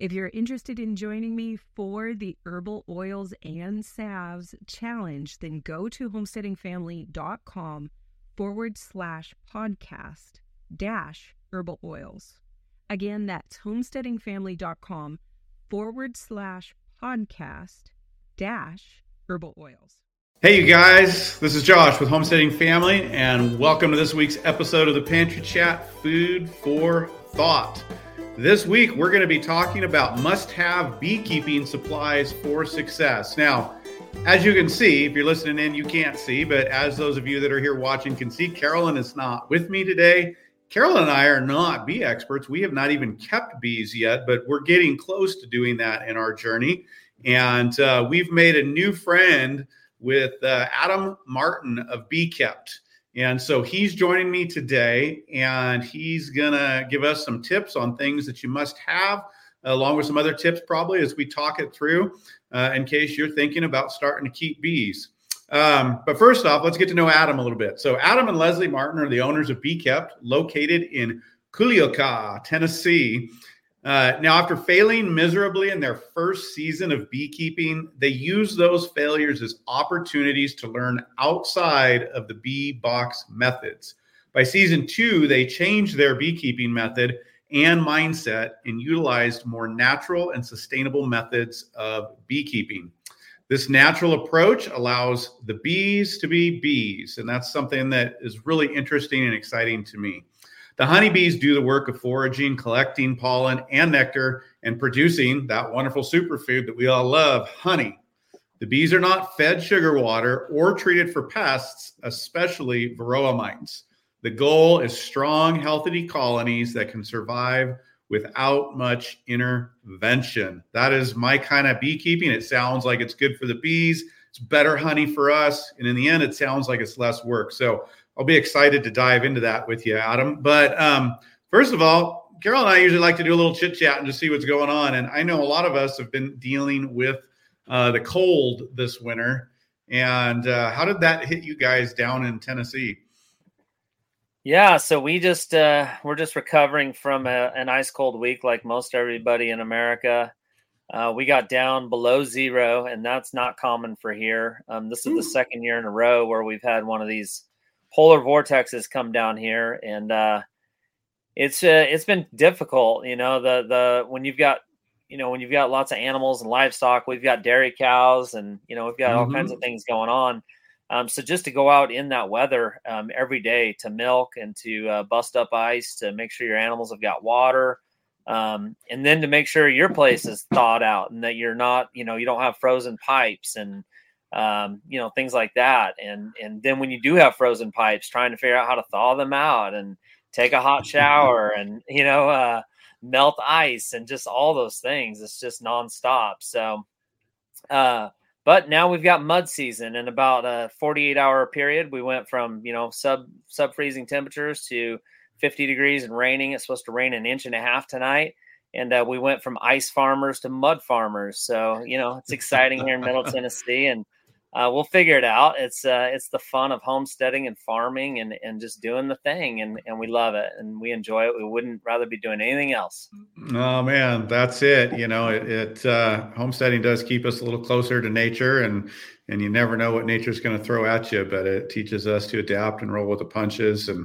If you're interested in joining me for the Herbal Oils and Salves Challenge, then go to homesteadingfamily.com forward slash podcast dash herbal oils. Again, that's homesteadingfamily.com forward slash podcast dash herbal oils. Hey, you guys, this is Josh with Homesteading Family, and welcome to this week's episode of the Pantry Chat Food for Thought. This week, we're going to be talking about must have beekeeping supplies for success. Now, as you can see, if you're listening in, you can't see, but as those of you that are here watching can see, Carolyn is not with me today. Carolyn and I are not bee experts. We have not even kept bees yet, but we're getting close to doing that in our journey. And uh, we've made a new friend with uh, Adam Martin of Bee Kept. And so he's joining me today, and he's going to give us some tips on things that you must have, along with some other tips, probably as we talk it through, uh, in case you're thinking about starting to keep bees. Um, but first off, let's get to know Adam a little bit. So, Adam and Leslie Martin are the owners of Bee Kept, located in Culleoka, Tennessee. Uh, now, after failing miserably in their first season of beekeeping, they use those failures as opportunities to learn outside of the bee box methods. By season two, they changed their beekeeping method and mindset and utilized more natural and sustainable methods of beekeeping. This natural approach allows the bees to be bees, and that's something that is really interesting and exciting to me. The honeybees do the work of foraging, collecting pollen and nectar, and producing that wonderful superfood that we all love honey. The bees are not fed sugar water or treated for pests, especially varroa mites. The goal is strong, healthy colonies that can survive without much intervention. That is my kind of beekeeping. It sounds like it's good for the bees, it's better honey for us. And in the end, it sounds like it's less work. So I'll be excited to dive into that with you, Adam. But um, first of all, Carol and I usually like to do a little chit chat and just see what's going on. And I know a lot of us have been dealing with uh, the cold this winter. And uh, how did that hit you guys down in Tennessee? Yeah, so we just uh, we're just recovering from a, an ice cold week, like most everybody in America. Uh, we got down below zero, and that's not common for here. Um, this is the second year in a row where we've had one of these polar vortexes come down here, and uh, it's uh, it's been difficult. You know, the the when you've got you know when you've got lots of animals and livestock, we've got dairy cows, and you know we've got all mm-hmm. kinds of things going on. Um, so just to go out in that weather um, every day to milk and to uh, bust up ice to make sure your animals have got water, um, and then to make sure your place is thawed out and that you're not, you know, you don't have frozen pipes and um, you know, things like that. And and then when you do have frozen pipes, trying to figure out how to thaw them out and take a hot shower and you know uh, melt ice and just all those things. It's just nonstop. So, uh, but now we've got mud season. In about a 48 hour period, we went from you know sub sub freezing temperatures to 50 degrees and raining. It's supposed to rain an inch and a half tonight and uh, we went from ice farmers to mud farmers. So you know it's exciting here in Middle Tennessee, and uh, we'll figure it out. It's uh, it's the fun of homesteading and farming and, and just doing the thing, and, and we love it and we enjoy it. We wouldn't rather be doing anything else. Oh man, that's it. You know, it, it uh, homesteading does keep us a little closer to nature, and and you never know what nature's going to throw at you, but it teaches us to adapt and roll with the punches. And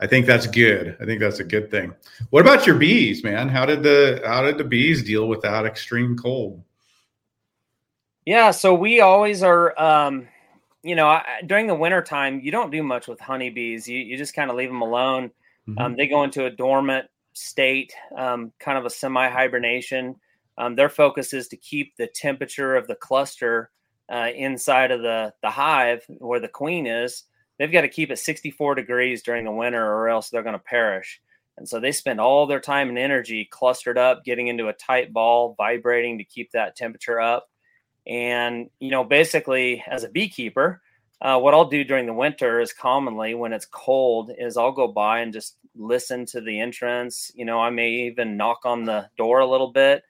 I think that's good. I think that's a good thing. What about your bees, man? How did the how did the bees deal with that extreme cold? Yeah, so we always are. Um, you know, I, during the winter time, you don't do much with honeybees. You you just kind of leave them alone. Mm-hmm. Um, they go into a dormant state, um, kind of a semi hibernation. Um, their focus is to keep the temperature of the cluster uh, inside of the the hive where the queen is. They've got to keep it 64 degrees during the winter, or else they're going to perish. And so they spend all their time and energy clustered up, getting into a tight ball, vibrating to keep that temperature up. And, you know, basically as a beekeeper, uh, what I'll do during the winter is commonly when it's cold is I'll go by and just listen to the entrance. You know, I may even knock on the door a little bit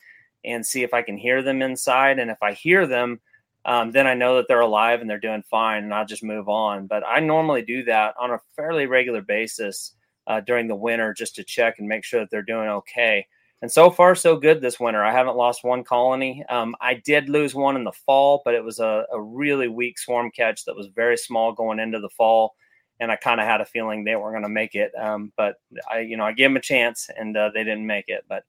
and see if I can hear them inside. And if I hear them, um, then I know that they're alive and they're doing fine, and I'll just move on. But I normally do that on a fairly regular basis uh, during the winter just to check and make sure that they're doing okay. And so far, so good this winter. I haven't lost one colony. Um, I did lose one in the fall, but it was a, a really weak swarm catch that was very small going into the fall. And I kind of had a feeling they weren't going to make it. Um, but I, you know, I gave them a chance and uh, they didn't make it. But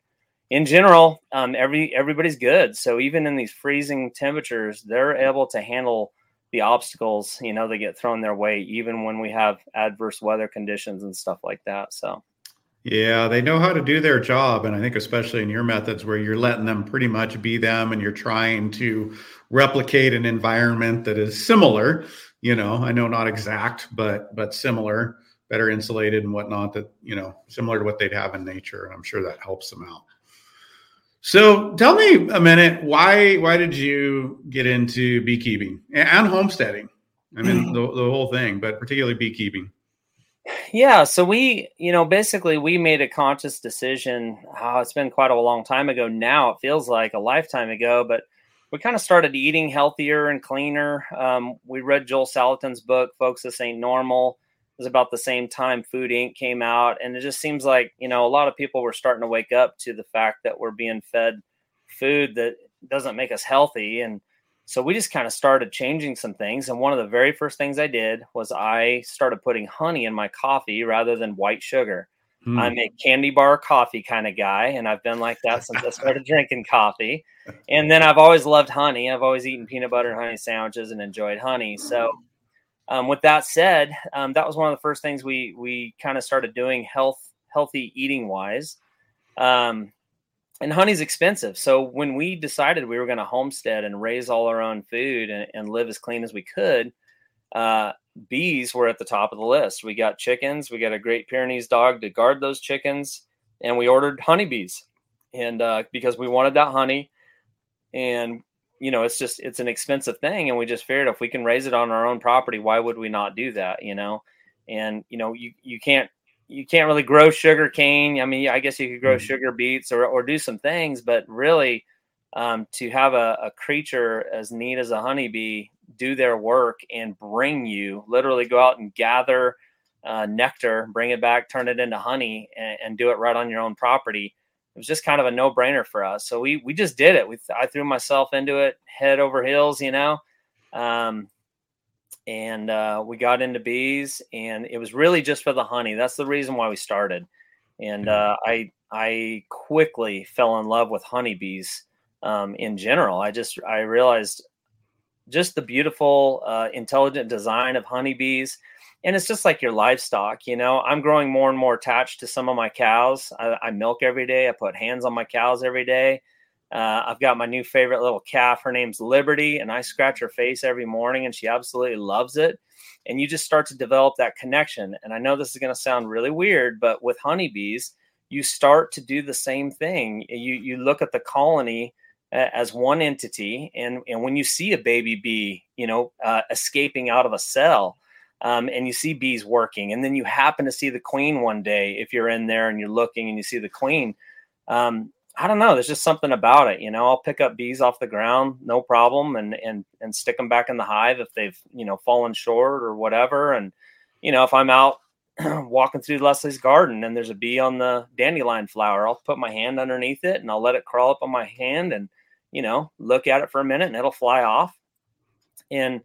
in general, um, every everybody's good. So even in these freezing temperatures, they're able to handle the obstacles, you know, they get thrown their way, even when we have adverse weather conditions and stuff like that. So, yeah, they know how to do their job. And I think, especially in your methods where you're letting them pretty much be them and you're trying to replicate an environment that is similar, you know, I know not exact, but, but similar, better insulated and whatnot, that, you know, similar to what they'd have in nature. And I'm sure that helps them out. So tell me a minute why why did you get into beekeeping and homesteading? I mean mm. the, the whole thing, but particularly beekeeping. Yeah, so we, you know, basically we made a conscious decision. Oh, it's been quite a long time ago now. It feels like a lifetime ago, but we kind of started eating healthier and cleaner. Um, we read Joel Salatin's book, "Folks, This Ain't Normal." It was about the same time Food Inc. came out. And it just seems like, you know, a lot of people were starting to wake up to the fact that we're being fed food that doesn't make us healthy. And so we just kind of started changing some things. And one of the very first things I did was I started putting honey in my coffee rather than white sugar. Hmm. I'm a candy bar coffee kind of guy, and I've been like that since I started drinking coffee. And then I've always loved honey. I've always eaten peanut butter and honey sandwiches and enjoyed honey. So um, with that said, um, that was one of the first things we we kind of started doing health healthy eating wise. Um, and honey's expensive, so when we decided we were going to homestead and raise all our own food and, and live as clean as we could, uh, bees were at the top of the list. We got chickens, we got a Great Pyrenees dog to guard those chickens, and we ordered honeybees, and uh, because we wanted that honey, and you know, it's just it's an expensive thing, and we just figured if we can raise it on our own property, why would we not do that? You know, and you know, you you can't you can't really grow sugar cane. I mean, I guess you could grow mm-hmm. sugar beets or or do some things, but really, um, to have a, a creature as neat as a honeybee do their work and bring you literally go out and gather uh, nectar, bring it back, turn it into honey, and, and do it right on your own property it was just kind of a no brainer for us. So we we just did it. We I threw myself into it head over heels, you know, um, and uh, we got into bees, and it was really just for the honey. That's the reason why we started. And uh, I I quickly fell in love with honeybees um, in general. I just I realized just the beautiful, uh, intelligent design of honeybees and it's just like your livestock you know i'm growing more and more attached to some of my cows i, I milk every day i put hands on my cows every day uh, i've got my new favorite little calf. Her name's liberty and i scratch her face every morning and she absolutely loves it. And you just start to develop that connection. And i know this is going to sound really weird but with honeybees you start to do the same thing. You you look at the colony as one entity and and when you see a baby bee you know uh, escaping out of a cell um, and you see bees working, and then you happen to see the queen one day if you're in there and you're looking and you see the queen. Um, I don't know. There's just something about it, you know. I'll pick up bees off the ground, no problem, and and and stick them back in the hive if they've you know fallen short or whatever. And you know, if I'm out walking through Leslie's garden and there's a bee on the dandelion flower, I'll put my hand underneath it and I'll let it crawl up on my hand and you know look at it for a minute and it'll fly off. And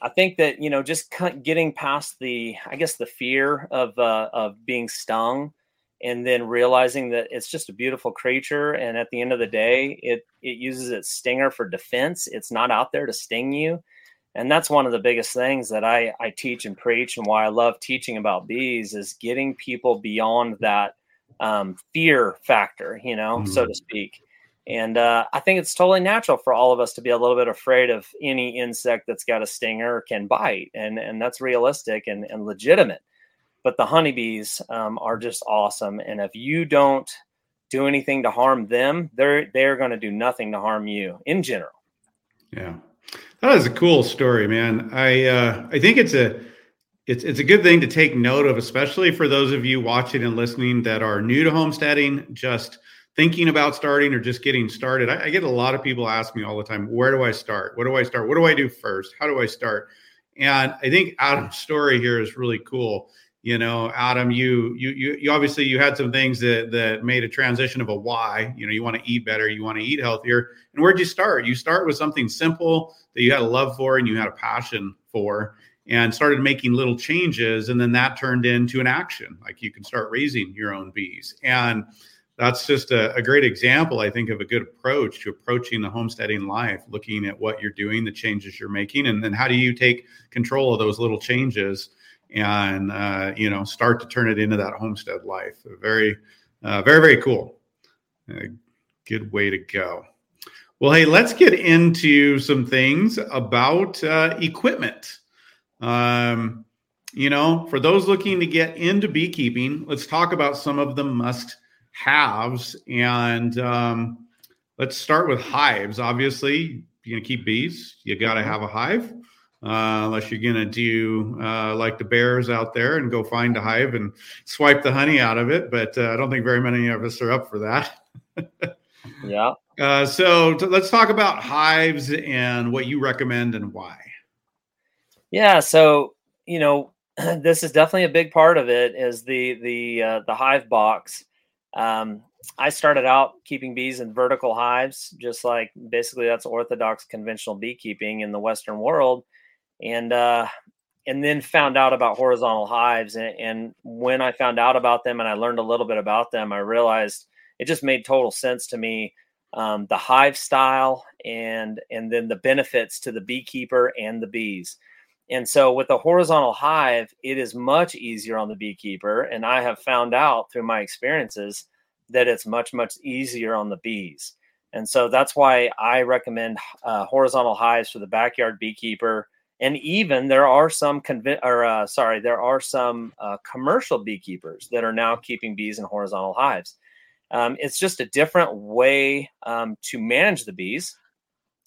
I think that you know just getting past the I guess the fear of uh, of being stung, and then realizing that it's just a beautiful creature, and at the end of the day, it it uses its stinger for defense. It's not out there to sting you, and that's one of the biggest things that I I teach and preach, and why I love teaching about bees is getting people beyond that um, fear factor, you know, mm-hmm. so to speak and uh, I think it's totally natural for all of us to be a little bit afraid of any insect that's got a stinger or can bite, and and that's realistic and, and legitimate. But the honeybees um, are just awesome, and if you don't do anything to harm them, they're they're going to do nothing to harm you in general. Yeah, That is a cool story, man. I uh, I think it's a it's it's a good thing to take note of, especially for those of you watching and listening that are new to homesteading, just thinking about starting or just getting started. I, I get a lot of people ask me all the time, where do I start? What do I start? What do I do first? How do I start? And I think Adam's story here is really cool. You know, Adam, you you you, obviously you had some things that that made a transition of a why. You know, you want to eat better, you want to eat healthier. And where'd you start? You start with something simple that you had a love for and you had a passion for and started making little changes and then that turned into an action like you can start raising your own bees and that's just a, a, great example i think of a good approach to approaching the homesteading life looking at what you're doing the changes you're making and then how do you take control of those little changes and uh, you know start to turn it into that homestead life very uh, very very cool a good way to go well hey let's get into some things about uh, equipment um, you know, for those looking to get into beekeeping, let's talk about some of the must haves. And um, let's start with hives. Obviously, you're going to keep bees, you got to have a hive. Uh, unless you're going to do uh, like the bears out there and go find a hive and swipe the honey out of it. But uh, I don't think very many of us are up for that. yeah. Uh, so t- let's talk about hives and what you recommend and why. Yeah, so you know, this is definitely a big part of it is the the uh, the hive box. Um, I started out keeping bees in vertical hives, just like basically that's orthodox conventional beekeeping in the Western world, and uh, and then found out about horizontal hives. And, and when I found out about them and I learned a little bit about them, I realized it just made total sense to me. Um, the hive style and and then the benefits to the beekeeper and the bees. And so with a horizontal hive, it is much easier on the beekeeper. And I have found out through my experiences that it's much, much easier on the bees. And so that's why I recommend uh, horizontal hives for the backyard beekeeper. And even there are some convi- or uh, sorry, there are some uh, commercial beekeepers that are now keeping bees in horizontal hives. Um, it's just a different way um, to manage the bees,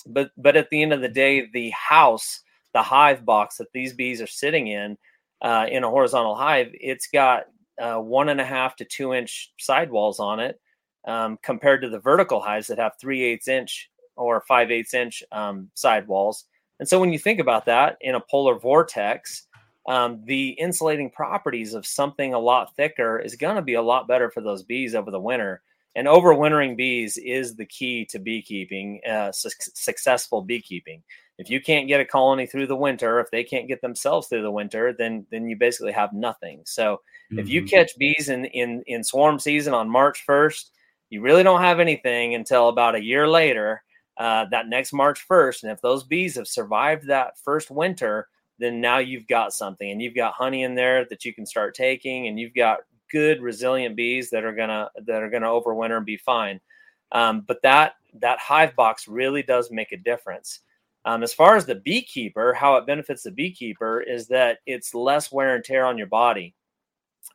but but at the end of the day, the house the hive box that these bees are sitting in uh, in a horizontal hive, it's got uh, one and a half to two inch sidewalls on it, um, compared to the vertical hives that have three eighths inch or five eighths inch um, sidewalls. And so when you think about that in a polar vortex, um, the insulating properties of something a lot thicker is going to be a lot better for those bees over the winter. And overwintering bees is the key to beekeeping, uh, su- successful beekeeping if you can't get a colony through the winter, if they can't get themselves through the winter, then then you basically have nothing. So mm-hmm. if you mm-hmm. catch bees in, in in swarm season on March 1st, you really don't have anything until about a year later, uh, that next March 1st. And if those bees have survived that first winter, then now you've got something and you've got honey in there that you can start taking and you've got good resilient bees that are gonna that are gonna overwinter and be fine. Um, but that that hive box really does make a difference. Um, as far as the beekeeper, how it benefits the beekeeper is that it's less wear and tear on your body.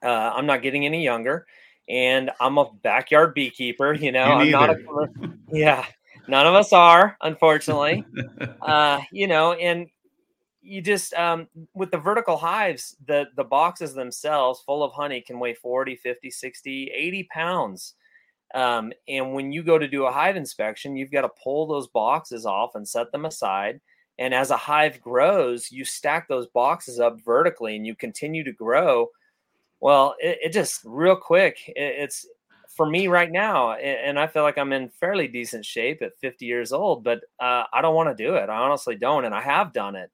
Uh, I'm not getting any younger, and I'm a backyard beekeeper. You know, I'm not a yeah. None of us are, unfortunately. uh, you know, and you just um, with the vertical hives, the the boxes themselves full of honey can weigh 40, 50, 60, 80 pounds. Um, and when you go to do a hive inspection, you've got to pull those boxes off and set them aside. And as a hive grows, you stack those boxes up vertically and you continue to grow. Well, it, it just real quick, it, it's for me right now, and I feel like I'm in fairly decent shape at 50 years old, but uh, I don't want to do it. I honestly don't. And I have done it.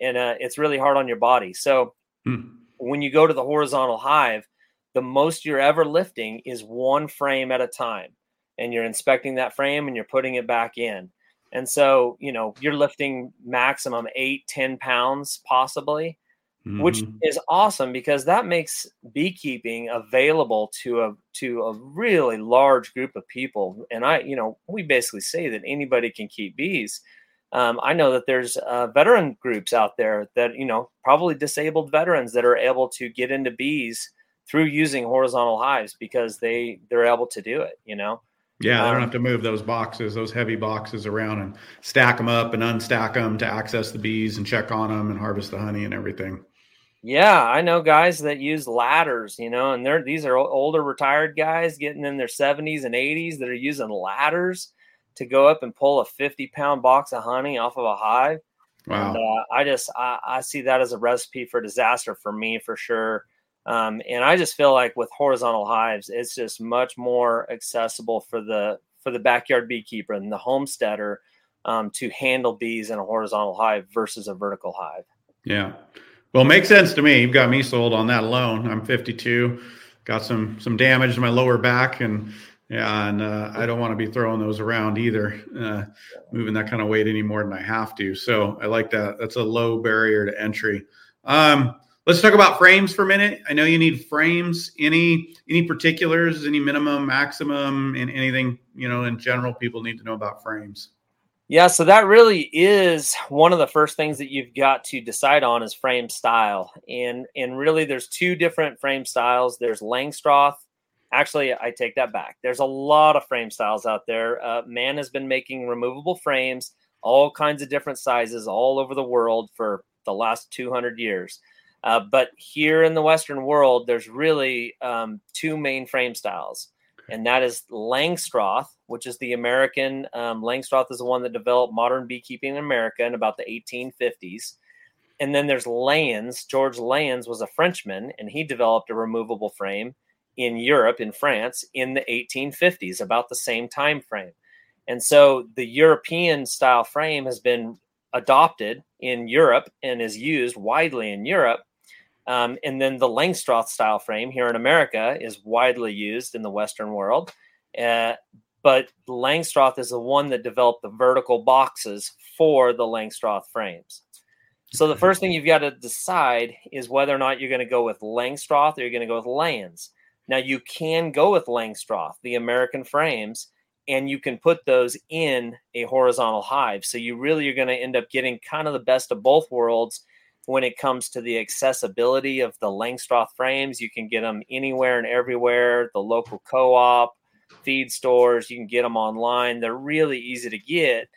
And uh, it's really hard on your body. So hmm. when you go to the horizontal hive, the most you're ever lifting is one frame at a time. And you're inspecting that frame and you're putting it back in. And so, you know, you're lifting maximum eight, 10 pounds possibly, mm-hmm. which is awesome because that makes beekeeping available to a to a really large group of people. And I, you know, we basically say that anybody can keep bees. Um, I know that there's uh, veteran groups out there that, you know, probably disabled veterans that are able to get into bees through using horizontal hives because they they're able to do it you know Yeah, they don't um, have to move those boxes, those heavy boxes around and stack them up and unstack them to access the bees and check on them and harvest the honey and everything. Yeah, I know guys that use ladders, you know, and they're these are older retired guys getting in their 70s and 80s that are using ladders to go up and pull a 50 pound box of honey off of a hive. Wow. And, uh, I just I, I, see that as a recipe for disaster for me for sure. Um, and I just feel like with horizontal hives, it's just much more accessible for the for the backyard beekeeper and the homesteader um, to handle bees in a horizontal hive versus a vertical hive. Yeah. Well, makes sense to me. You've got me sold on that alone. I'm 52, got some some damage to my lower back, and yeah, and uh, I don't want to be throwing those around either, uh, moving that kind of weight any more than I have to. So I like that. That's a low barrier to entry. Um, let's talk about frames for a minute. I know you need frames. Any any particulars? Any minimum, maximum, and anything you know in general? People need to know about frames. Yeah, so that really is one of the first things that you've got to decide on is frame style. And and really there's two different frame styles. There's Langstroth Actually, I take that back. There's a lot of frame styles out there. Uh, man has been making removable frames, all kinds of different sizes, all over the world for the last 200 years. Uh, but here in the Western world, there's really um, two main frame styles, and that is Langstroth, which is the American. Um, Langstroth is the one that developed modern beekeeping in America in about the 1850s. And then there's Layens. George Layens was a Frenchman, and he developed a removable frame in Europe, in France, in the 1850s, about the same time frame. And so the European style frame has been adopted in Europe and is used widely in Europe. Um, and then the Langstroth style frame here in America is widely used in the Western world. Uh, but Langstroth is the one that developed the vertical boxes for the Langstroth frames. So the first thing you've got to decide is whether or not you're going to go with Langstroth or you're going to go with Layens. Now you can go with Langstroth, the American frames, and you can put those in a horizontal hive. So you really are going to end up getting kind of the best of both worlds when it comes to the accessibility of the Langstroth frames. You can get them anywhere and everywhere, the local co-op, feed stores, you can get them online. They're really easy to get.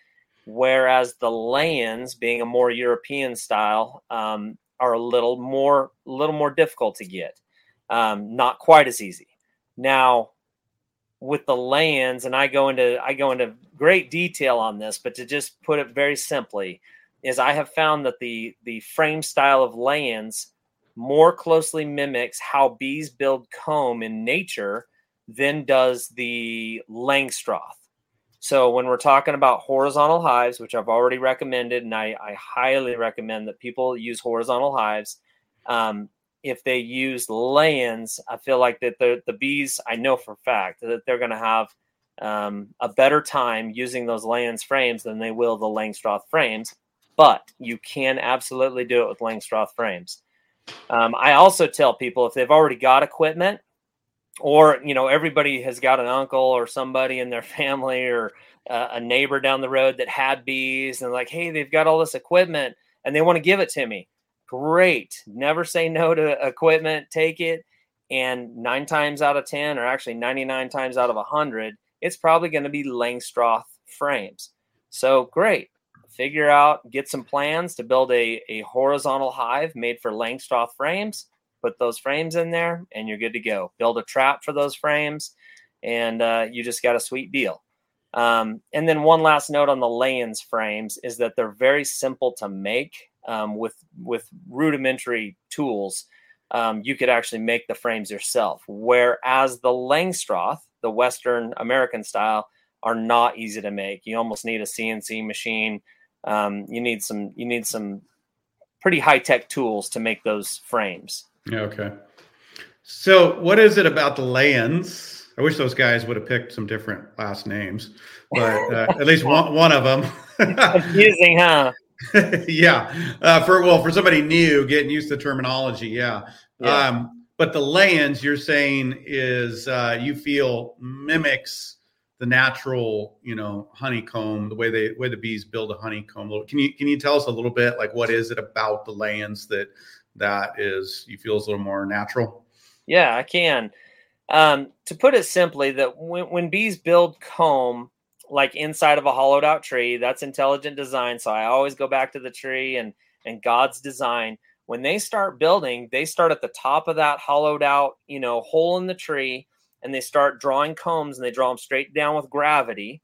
Whereas the Layens, being a more European style, um, are a little more, a little more difficult to get um, not quite as easy. Now, with the Layens, and I go into I go into great detail on this, but to just put it very simply, is I have found that the the frame style of Layens more closely mimics how bees build comb in nature than does the Langstroth. So when we're talking about horizontal hives, which I've already recommended, and I, I highly recommend that people use horizontal hives, um, if they use layens, I feel like that the the bees, I know for a fact that they're going to have um, a better time using those layens frames than they will the Langstroth frames. But you can absolutely do it with Langstroth frames. Um, I also tell people if they've already got equipment, or you know everybody has got an uncle or somebody in their family or uh, a neighbor down the road that had bees and like, hey, they've got all this equipment and they want to give it to me great. Never say no to equipment, take it. And nine times out of 10, or actually 99 times out of a 100, it's probably going to be Langstroth frames. So great. Figure out, get some plans to build a, a horizontal hive made for Langstroth frames. Put those frames in there, and you're good to go. Build a trap for those frames, and uh, you just got a sweet deal. Um, and then one last note on the Layens frames is that they're very simple to make um, with with rudimentary tools, um, you could actually make the frames yourself. Whereas the Langstroth, the Western American style, are not easy to make. You almost need a CNC machine. Um, you need some you need some pretty high tech tools to make those frames. Yeah, Okay. So, what is it about the Layens? I wish those guys would have picked some different last names, but uh, at least one, one of them. Confusing, huh? yeah, uh, for well, for somebody new getting used to terminology, yeah. yeah. Um, but the layens you're saying is uh, you feel mimics the natural, you know, honeycomb, the way they way the bees build a honeycomb. Can you can you tell us a little bit like what is it about the Layens that that is you feel is a little more natural? Yeah, I can. Um, to put it simply, that when, when bees build comb, like inside of a hollowed out tree, that's intelligent design. So I always go back to the tree and and God's design. When they start building, they start at the top of that hollowed out, you know, hole in the tree, and they start drawing combs and they draw them straight down with gravity.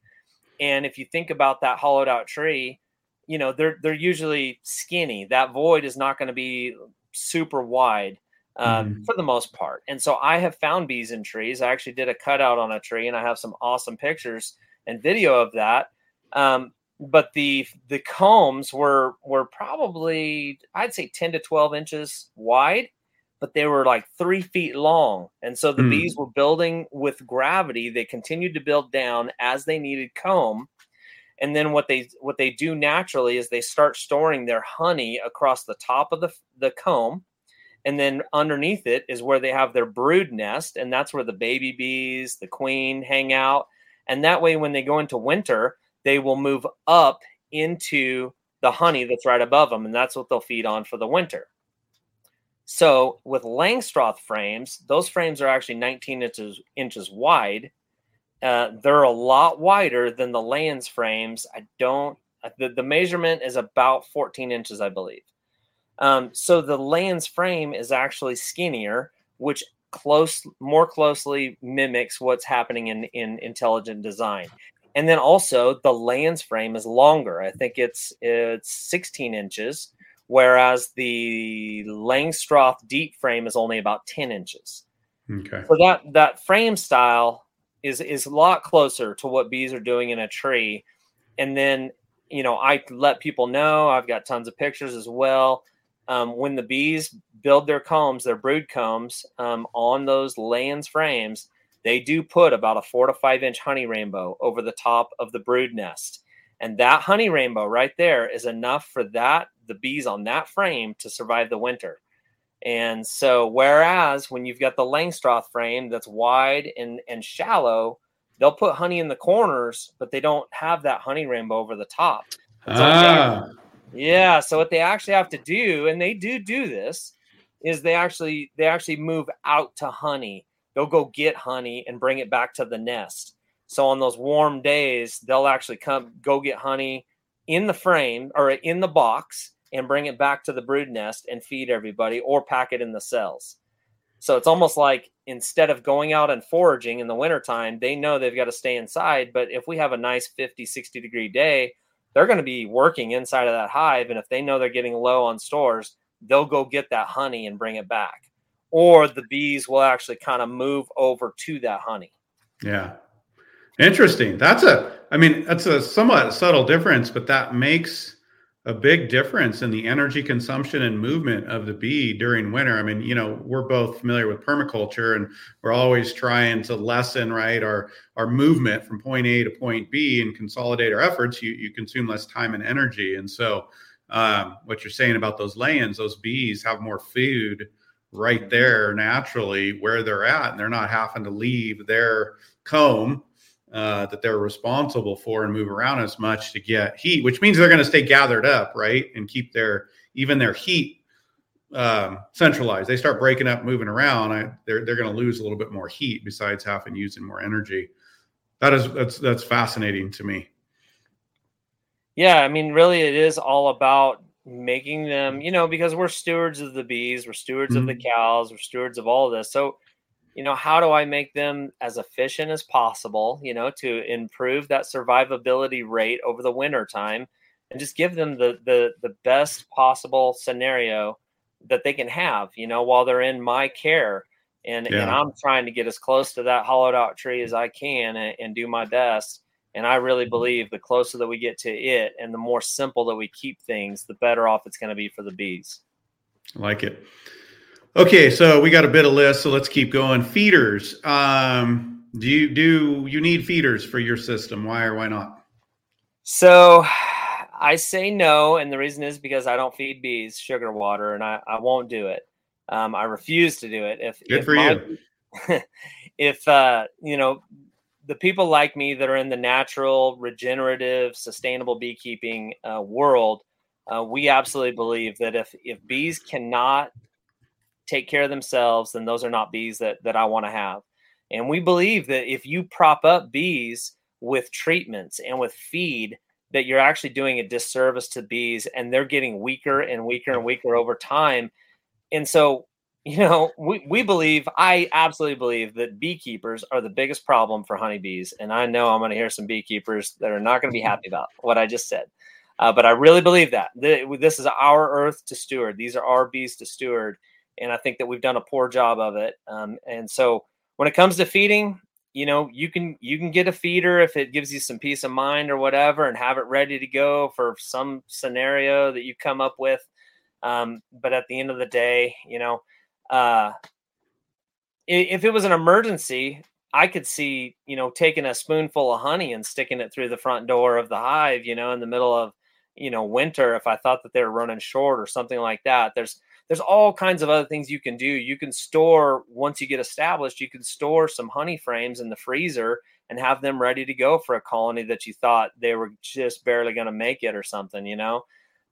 And if you think about that hollowed out tree, you know, they're they're usually skinny. That void is not going to be super wide um, mm-hmm. for the most part. And so I have found bees in trees. I actually did a cutout on a tree, and I have some awesome pictures and video of that. Um, but the the combs were were probably I'd say ten to twelve inches wide, but they were like three feet long. And so the mm. bees were building with gravity. They continued to build down as they needed comb. And then what they what they do naturally is they start storing their honey across the top of the the comb and then underneath it is where they have their brood nest and that's where the baby bees the queen hang out and that way when they go into winter they will move up into the honey that's right above them and that's what they'll feed on for the winter so with langstroth frames those frames are actually 19 inches inches wide uh, they're a lot wider than the Layens frames i don't the, the measurement is about 14 inches i believe um, so the Layens frame is actually skinnier, which close more closely mimics what's happening in in intelligent design. And then also the Layens frame is longer. I think it's it's 16 inches, whereas the Langstroth deep frame is only about 10 inches. Okay. So that that frame style is is a lot closer to what bees are doing in a tree. And then, you know, I let people know. I've got tons of pictures as well um, when the bees build their combs, their brood combs um, on those Layens frames, they do put about a four to five inch honey rainbow over the top of the brood nest. And that honey rainbow right there is enough for that the bees on that frame to survive the winter. And so, whereas when you've got the Langstroth frame that's wide and, and shallow, they'll put honey in the corners, but they don't have that honey rainbow over the top. ah. Yeah. So what they actually have to do, and they do do this, is they actually they actually move out to honey. They'll go get honey and bring it back to the nest. So on those warm days, they'll actually come go get honey in the frame or in the box and bring it back to the brood nest and feed everybody or pack it in the cells. So it's almost like instead of going out and foraging in the wintertime, they know they've got to stay inside. But if we have a nice 50, 60 degree day, they're going to be working inside of that hive. And if they know they're getting low on stores, they'll go get that honey and bring it back. Or the bees will actually kind of move over to that honey. Yeah. Interesting. That's a, I mean, that's a somewhat subtle difference, but that makes a big difference in the energy consumption and movement of the bee during winter. I mean, you know, we're both familiar with permaculture and we're always trying to lessen, right, our our movement from point A to point B and consolidate our efforts. You you consume less time and energy. And so um, what you're saying about those Layens, those bees have more food right there naturally where they're at, and they're not having to leave their comb uh, that they're responsible for and move around as much to get heat, which means they're going to stay gathered up, right, and keep their even their heat um, centralized. They start breaking up, moving around. I, they're they're going to lose a little bit more heat besides having using more energy. That is that's that's fascinating to me. Yeah, I mean, really, it is all about making them, you know, because we're stewards of the bees, we're stewards mm-hmm. of the mm-hmm. cows, we're stewards of all of this. So you know how do i make them as efficient as possible you know to improve that survivability rate over the winter time and just give them the the the best possible scenario that they can have you know while they're in my care? And yeah. and i'm trying to get as close to that hollowed out tree as i can and, and do my best. And i really mm-hmm. believe the closer that we get to it and the more simple that we keep things the better off it's going to be for the bees. I like it Okay, so we got a bit of list, so let's keep going. Feeders. Um, do you do you need feeders for your system? Why or why not? So I say no, and the reason is because I don't feed bees sugar water, and I, I won't do it. Um, I refuse to do it. If good if for my, you. if uh, you know the people like me that are in the natural, regenerative, sustainable beekeeping uh, world, uh, we absolutely believe that if if bees cannot take care of themselves, then those are not bees that that I want to have. And we believe that if you prop up bees with treatments and with feed, that you're actually doing a disservice to bees and they're getting weaker and weaker and weaker over time. And so, you know, we, we believe, I absolutely believe that beekeepers are the biggest problem for honeybees. And I know I'm going to hear some beekeepers that are not going to be happy about what I just said. Uh, but I really believe that this is our earth to steward. These are our bees to steward. And I think that we've done a poor job of it. Um, and so when it comes to feeding, you know you can you can get a feeder if it gives you some peace of mind or whatever and have it ready to go for some scenario that you come up with um, but at the end of the day you know uh, if it was an emergency i could see you know taking a spoonful of honey and sticking it through the front door of the hive you know in the middle of you know winter if i thought that they were running short or something like that there's there's all kinds of other things you can do. You can store once you get established, you can store some honey frames in the freezer and have them ready to go for a colony that you thought they were just barely going to make it or something, you know.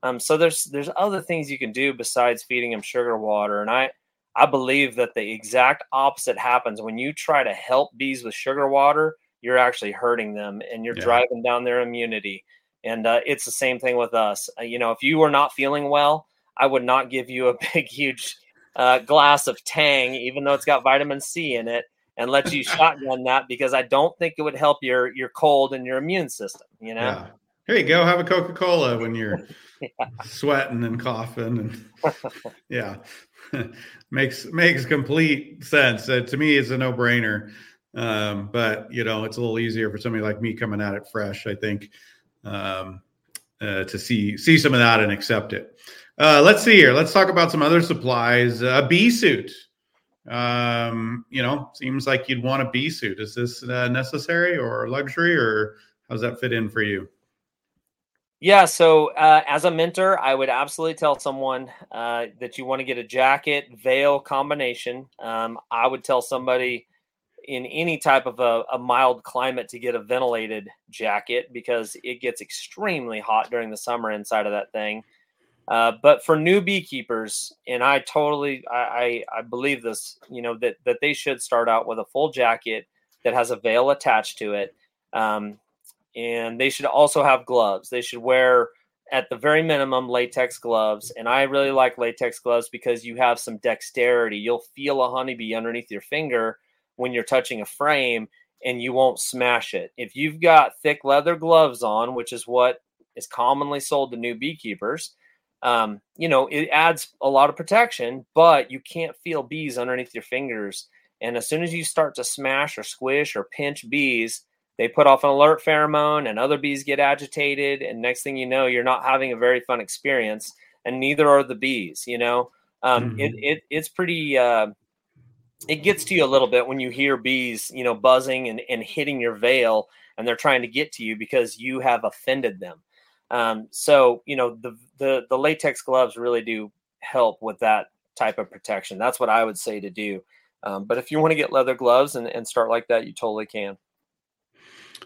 Um, so there's there's other things you can do besides feeding them sugar water, and I I believe that the exact opposite happens when you try to help bees with sugar water. You're actually hurting them, and you're yeah. driving down their immunity. And uh, it's the same thing with us. Uh, you know, if you are not feeling well, I would not give you a big, huge uh, glass of Tang, even though it's got vitamin C in it, and let you shotgun that because I don't think it would help your your cold and your immune system. You know. Yeah. Here you go. Have a Coca Cola when you're yeah. sweating and coughing, and yeah, makes makes complete sense. Uh, to me, it's a no brainer. Um, but you know, it's a little easier for somebody like me coming at it fresh. I think um, uh, to see see some of that and accept it. Uh, let's see here. Let's talk about some other supplies. A bee suit. Um, you know, seems like you'd want a bee suit. Is this uh, necessary or luxury, or how does that fit in for you? Yeah, so uh, as a mentor, I would absolutely tell someone uh, that you want to get a jacket veil combination. Um, I would tell somebody in any type of a, a, mild climate to get a ventilated jacket because it gets extremely hot during the summer inside of that thing. Uh, but for new beekeepers, and I totally, I, I, I believe this, you know, that that they should start out with a full jacket that has a veil attached to it, um, and they should also have gloves. They should wear, at the very minimum, latex gloves. And I really like latex gloves because you have some dexterity. You'll feel a honeybee underneath your finger when you're touching a frame, and you won't smash it. If you've got thick leather gloves on, which is what is commonly sold to new beekeepers um, you know, it adds a lot of protection, but you can't feel bees underneath your fingers. And as soon as you start to smash or squish or pinch bees, they put off an alert pheromone and other bees get agitated. And next thing you know, you're not having a very fun experience. And neither are the bees, you know. Um, mm-hmm. it, it, it's pretty, uh, it gets to you a little bit when you hear bees, you know, buzzing and, and hitting your veil and they're trying to get to you because you have offended them. Um, so you know the, the the latex gloves really do help with that type of protection. That's what I would say to do. Um, but if you want to get leather gloves and, and start like that, you totally can.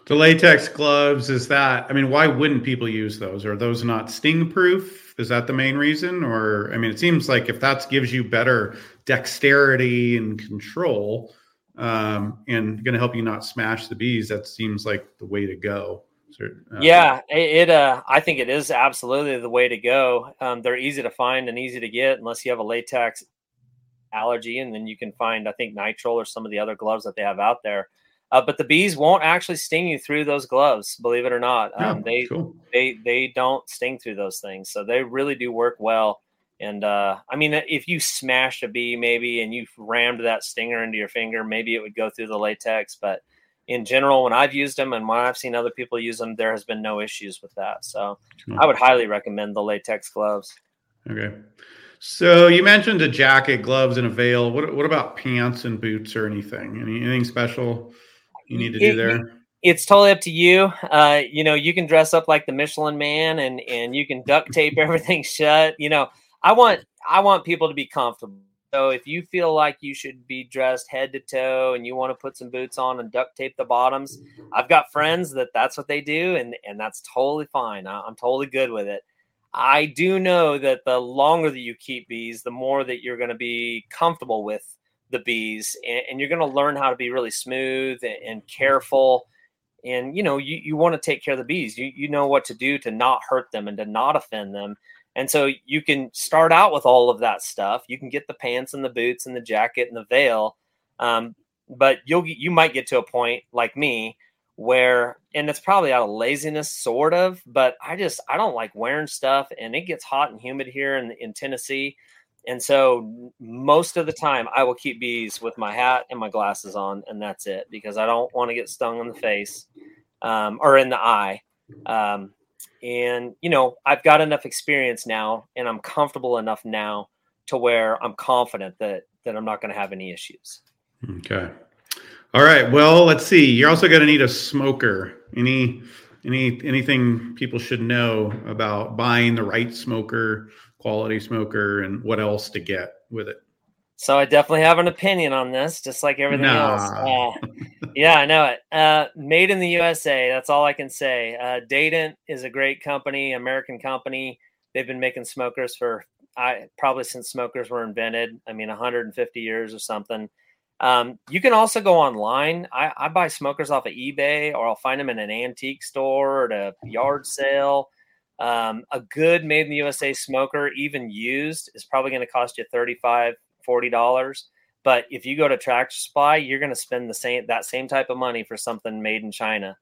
The latex gloves is that? I mean, why wouldn't people use those? Are those not sting proof? Is that the main reason? Or I mean, it seems like if that gives you better dexterity and control, um, and going to help you not smash the bees, that seems like the way to go. Uh, yeah, it, it, uh, I think it is absolutely the way to go. Um, they're easy to find and easy to get unless you have a latex allergy, and then you can find I think nitrile or some of the other gloves that they have out there. Uh, but the bees won't actually sting you through those gloves, believe it or not. Um, they cool. they they don't sting through those things, so they really do work well. And uh, I mean, if you smashed a bee maybe and you rammed that stinger into your finger, maybe it would go through the latex, but in general, when I've used them and when I've seen other people use them, there has been no issues with that. So I would highly recommend the latex gloves. Okay. So you mentioned a jacket, gloves, and a veil. What what about pants and boots or anything? Any, anything special you need to do there? it's totally up to you. Uh, you know, you can dress up like the Michelin Man and and you can duct tape everything shut. You know, I want I want people to be comfortable. So if you feel like you should be dressed head to toe and you want to put some boots on and duct tape the bottoms, I've got friends that that's what they do, and and that's totally fine. I'm totally good with it. I do know that the longer that you keep bees, the more that you're going to be comfortable with the bees and, and you're going to learn how to be really smooth and, and careful and you know you, you want to take care of the bees you, you know what to do to not hurt them and to not offend them and so you can start out with all of that stuff. You can get the pants and the boots and the jacket and the veil. Um, but you'll you might get to a point like me where and it's probably out of laziness sort of but i just i don't like wearing stuff and it gets hot and humid here in, in tennessee. And so most of the time I will keep bees with my hat and my glasses on, and that's it because I don't want to get stung in the face um, or in the eye. Um, and you know, I've got enough experience now, and I'm comfortable enough now to where I'm confident that that I'm not going to have any issues. Okay. All right. Well, let's see. You're also going to need a smoker. Any any anything people should know about buying the right smoker? quality smoker and what else to get with it. So I definitely have an opinion on this, just like everything nah. else. Uh, yeah, I know it. Uh, made in the USA. That's all I can say. Uh, is a great company, American company. They've been making smokers for I probably since smokers were invented. I mean, 150 years or something. Um, you can also go online. I, I, buy smokers off of eBay, or I'll find them in an antique store or at a yard sale. Um, a good made in the USA smoker, even used, is probably going to cost you 35 $40. But if you go to Tractor Supply, you're going to spend the same that same type of money for something made in China,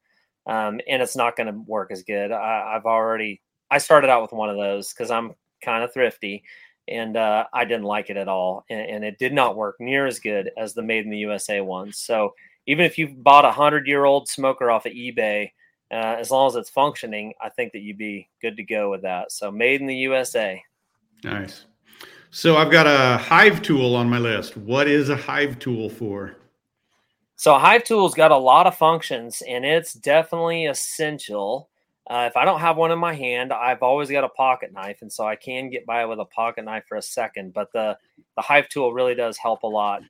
um, and it's not going to work as good. I, have already I started out with one of those because I'm kind of thrifty, and uh, I didn't like it at all, and, and, it did not work near as good as the made in the USA ones. So even if you bought a hundred year old smoker off of eBay, uh, as long as it's functioning, I think that you'd be good to go with that. So made in the USA. Nice. So I've got a Hive tool on my list. What is a Hive tool for? So Hive tool's got a lot of functions, and it's definitely essential. Uh, if I don't have one in my hand, I've always got a pocket knife, and so I can get by with a pocket knife for a second. But the the Hive tool really does help a lot.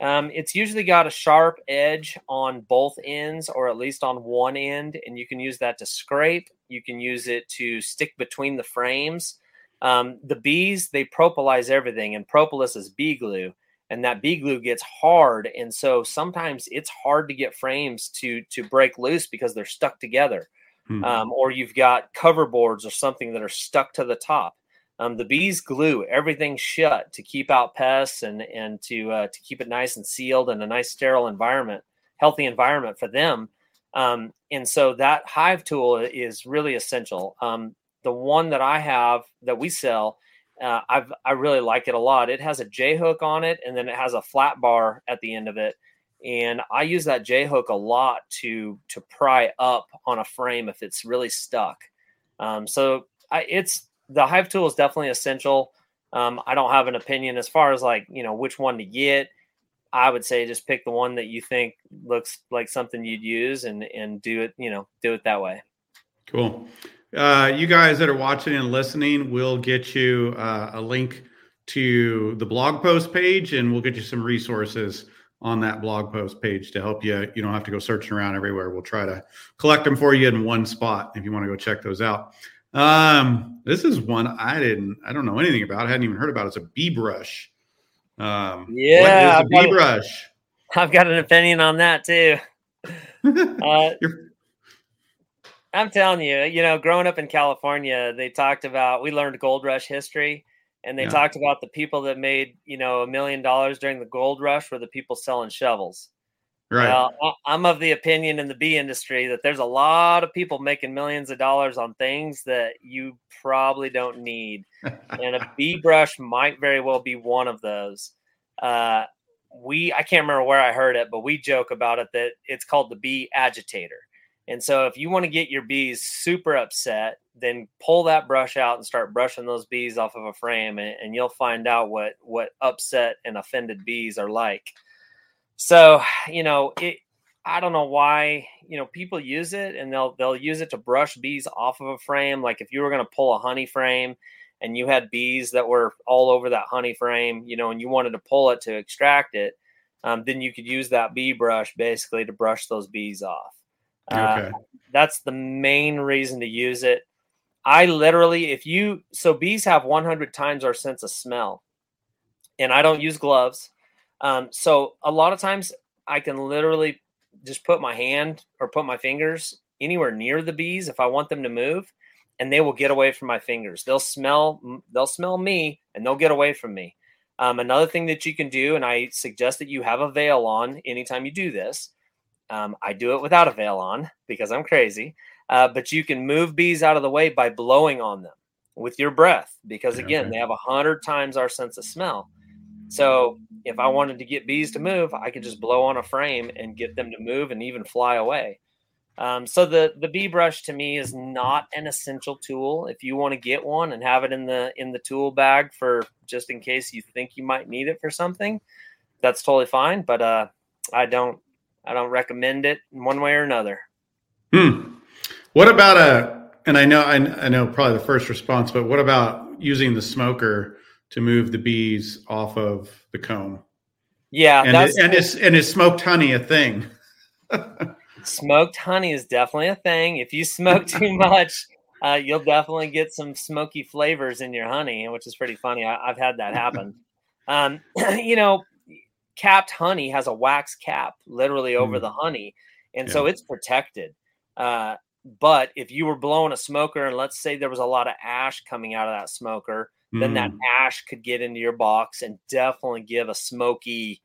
Um, it's usually got a sharp edge on both ends, or at least on one end, and you can use that to scrape. You can use it to stick between the frames. Um, the bees they propolis everything, and propolis is bee glue, and that bee glue gets hard, and so sometimes it's hard to get frames to to break loose because they're stuck together, hmm. um, or you've got cover boards or something that are stuck to the top. Um, the bees glue everything shut to keep out pests and and to uh, to keep it nice and sealed and a nice sterile environment, healthy environment for them. Um, and so that hive tool is really essential. Um, the one that I have that we sell, uh, I've I really like it a lot. It has a J hook on it, and then it has a flat bar at the end of it. And I use that J hook a lot to to pry up on a frame if it's really stuck. Um, so I, it's the Hive tool is definitely essential. Um, I don't have an opinion as far as like you know which one to get. I would say just pick the one that you think looks like something you'd use and and do it you know do it that way. Cool. Uh, you guys that are watching and listening, we'll get you uh, a link to the blog post page, and we'll get you some resources on that blog post page to help you. You don't have to go searching around everywhere. We'll try to collect them for you in one spot if you want to go check those out. Um, this is one I didn't, I don't know anything about. I hadn't even heard about. It's a bee brush. Um, yeah, what is a bee brush? I've got an opinion on that too. Uh, I'm telling you, you know, growing up in California, they talked about we learned gold rush history, and they yeah. talked about the people that made you know a million dollars during the gold rush were the people selling shovels. Right. Well, I'm of the opinion in the bee industry that there's a lot of people making millions of dollars on things that you probably don't need. and a bee brush might very well be one of those. Uh, we, I can't remember where I heard it, but we joke about it that it's called the bee agitator. And so if you want to get your bees super upset, then pull that brush out and start brushing those bees off of a frame and, and you'll find out what what upset and offended bees are like. So, you know, it I don't know why, you know, people use it and they'll they'll use it to brush bees off of a frame. Like if you were going to pull a honey frame and you had bees that were all over that honey frame, you know, and you wanted to pull it to extract it, um, then you could use that bee brush basically to brush those bees off. Uh, okay. Uh, that's the main reason to use it. I literally, if you, so bees have 100 times our sense of smell, and I don't use gloves. Um, so a lot of times I can literally just put my hand or put my fingers anywhere near the bees if I want them to move, and they will get away from my fingers. They'll smell they'll smell me and they'll get away from me. Um, another thing that you can do, and I suggest that you have a veil on anytime you do this. Um, I do it without a veil on because I'm crazy. Uh, but you can move bees out of the way by blowing on them with your breath because again, okay. they have a hundred times our sense of smell. So if I wanted to get bees to move, I could just blow on a frame and get them to move and even fly away. Um, so the the bee brush to me is not an essential tool. If you want to get one and have it in the in the tool bag for just in case you think you might need it for something, that's totally fine. But uh, I don't I don't recommend it in one way or another. Hmm. What about a? And I know I, I know probably the first response, but what about using the smoker to move the bees off of the comb? Yeah, and it, and is and is smoked honey a thing? smoked honey is definitely a thing. If you smoke too much, uh, you'll definitely get some smoky flavors in your honey, which is pretty funny. I, have had that happen. Um, you know, capped honey has a wax cap literally over mm. the honey, and yeah. so it's protected. Uh, but if you were blowing a smoker, and let's say there was a lot of ash coming out of that smoker, mm. then that mm. ash could get into your box and definitely give a smoky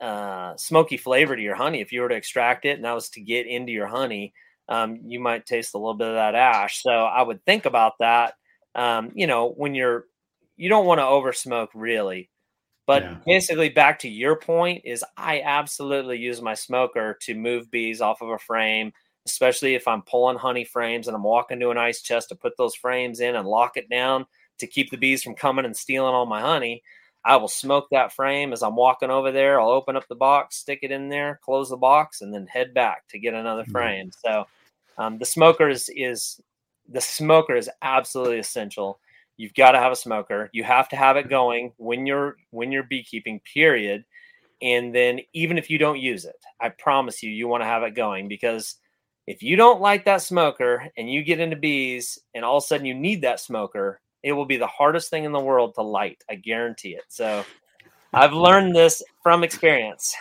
uh, smoky flavor to your honey. If you were to extract it and that was to get into your honey, um, you might taste a little bit of that ash. So I would think about that. Um, you know, when you're, you don't want to over smoke really. But yeah. basically, back to your point, is I absolutely use my smoker to move bees off of a frame, especially if I'm pulling honey frames and I'm walking to an ice chest to put those frames in and lock it down to keep the bees from coming and stealing all my honey. I will smoke that frame as I'm walking over there. I'll open up the box, stick it in there, close the box, and then head back to get another mm-hmm. frame. Mm-hmm. So um, the smoker is, is the smoker is absolutely essential. You've got to have a smoker. You have to have it mm-hmm. going when you're when you're beekeeping. Period. And then even if you don't use it, I promise you, you want to have it going because if you don't like that smoker and you get into bees and all of a sudden you need that smoker, it will be the hardest thing in the world to light. I guarantee it. So I've learned this from experience.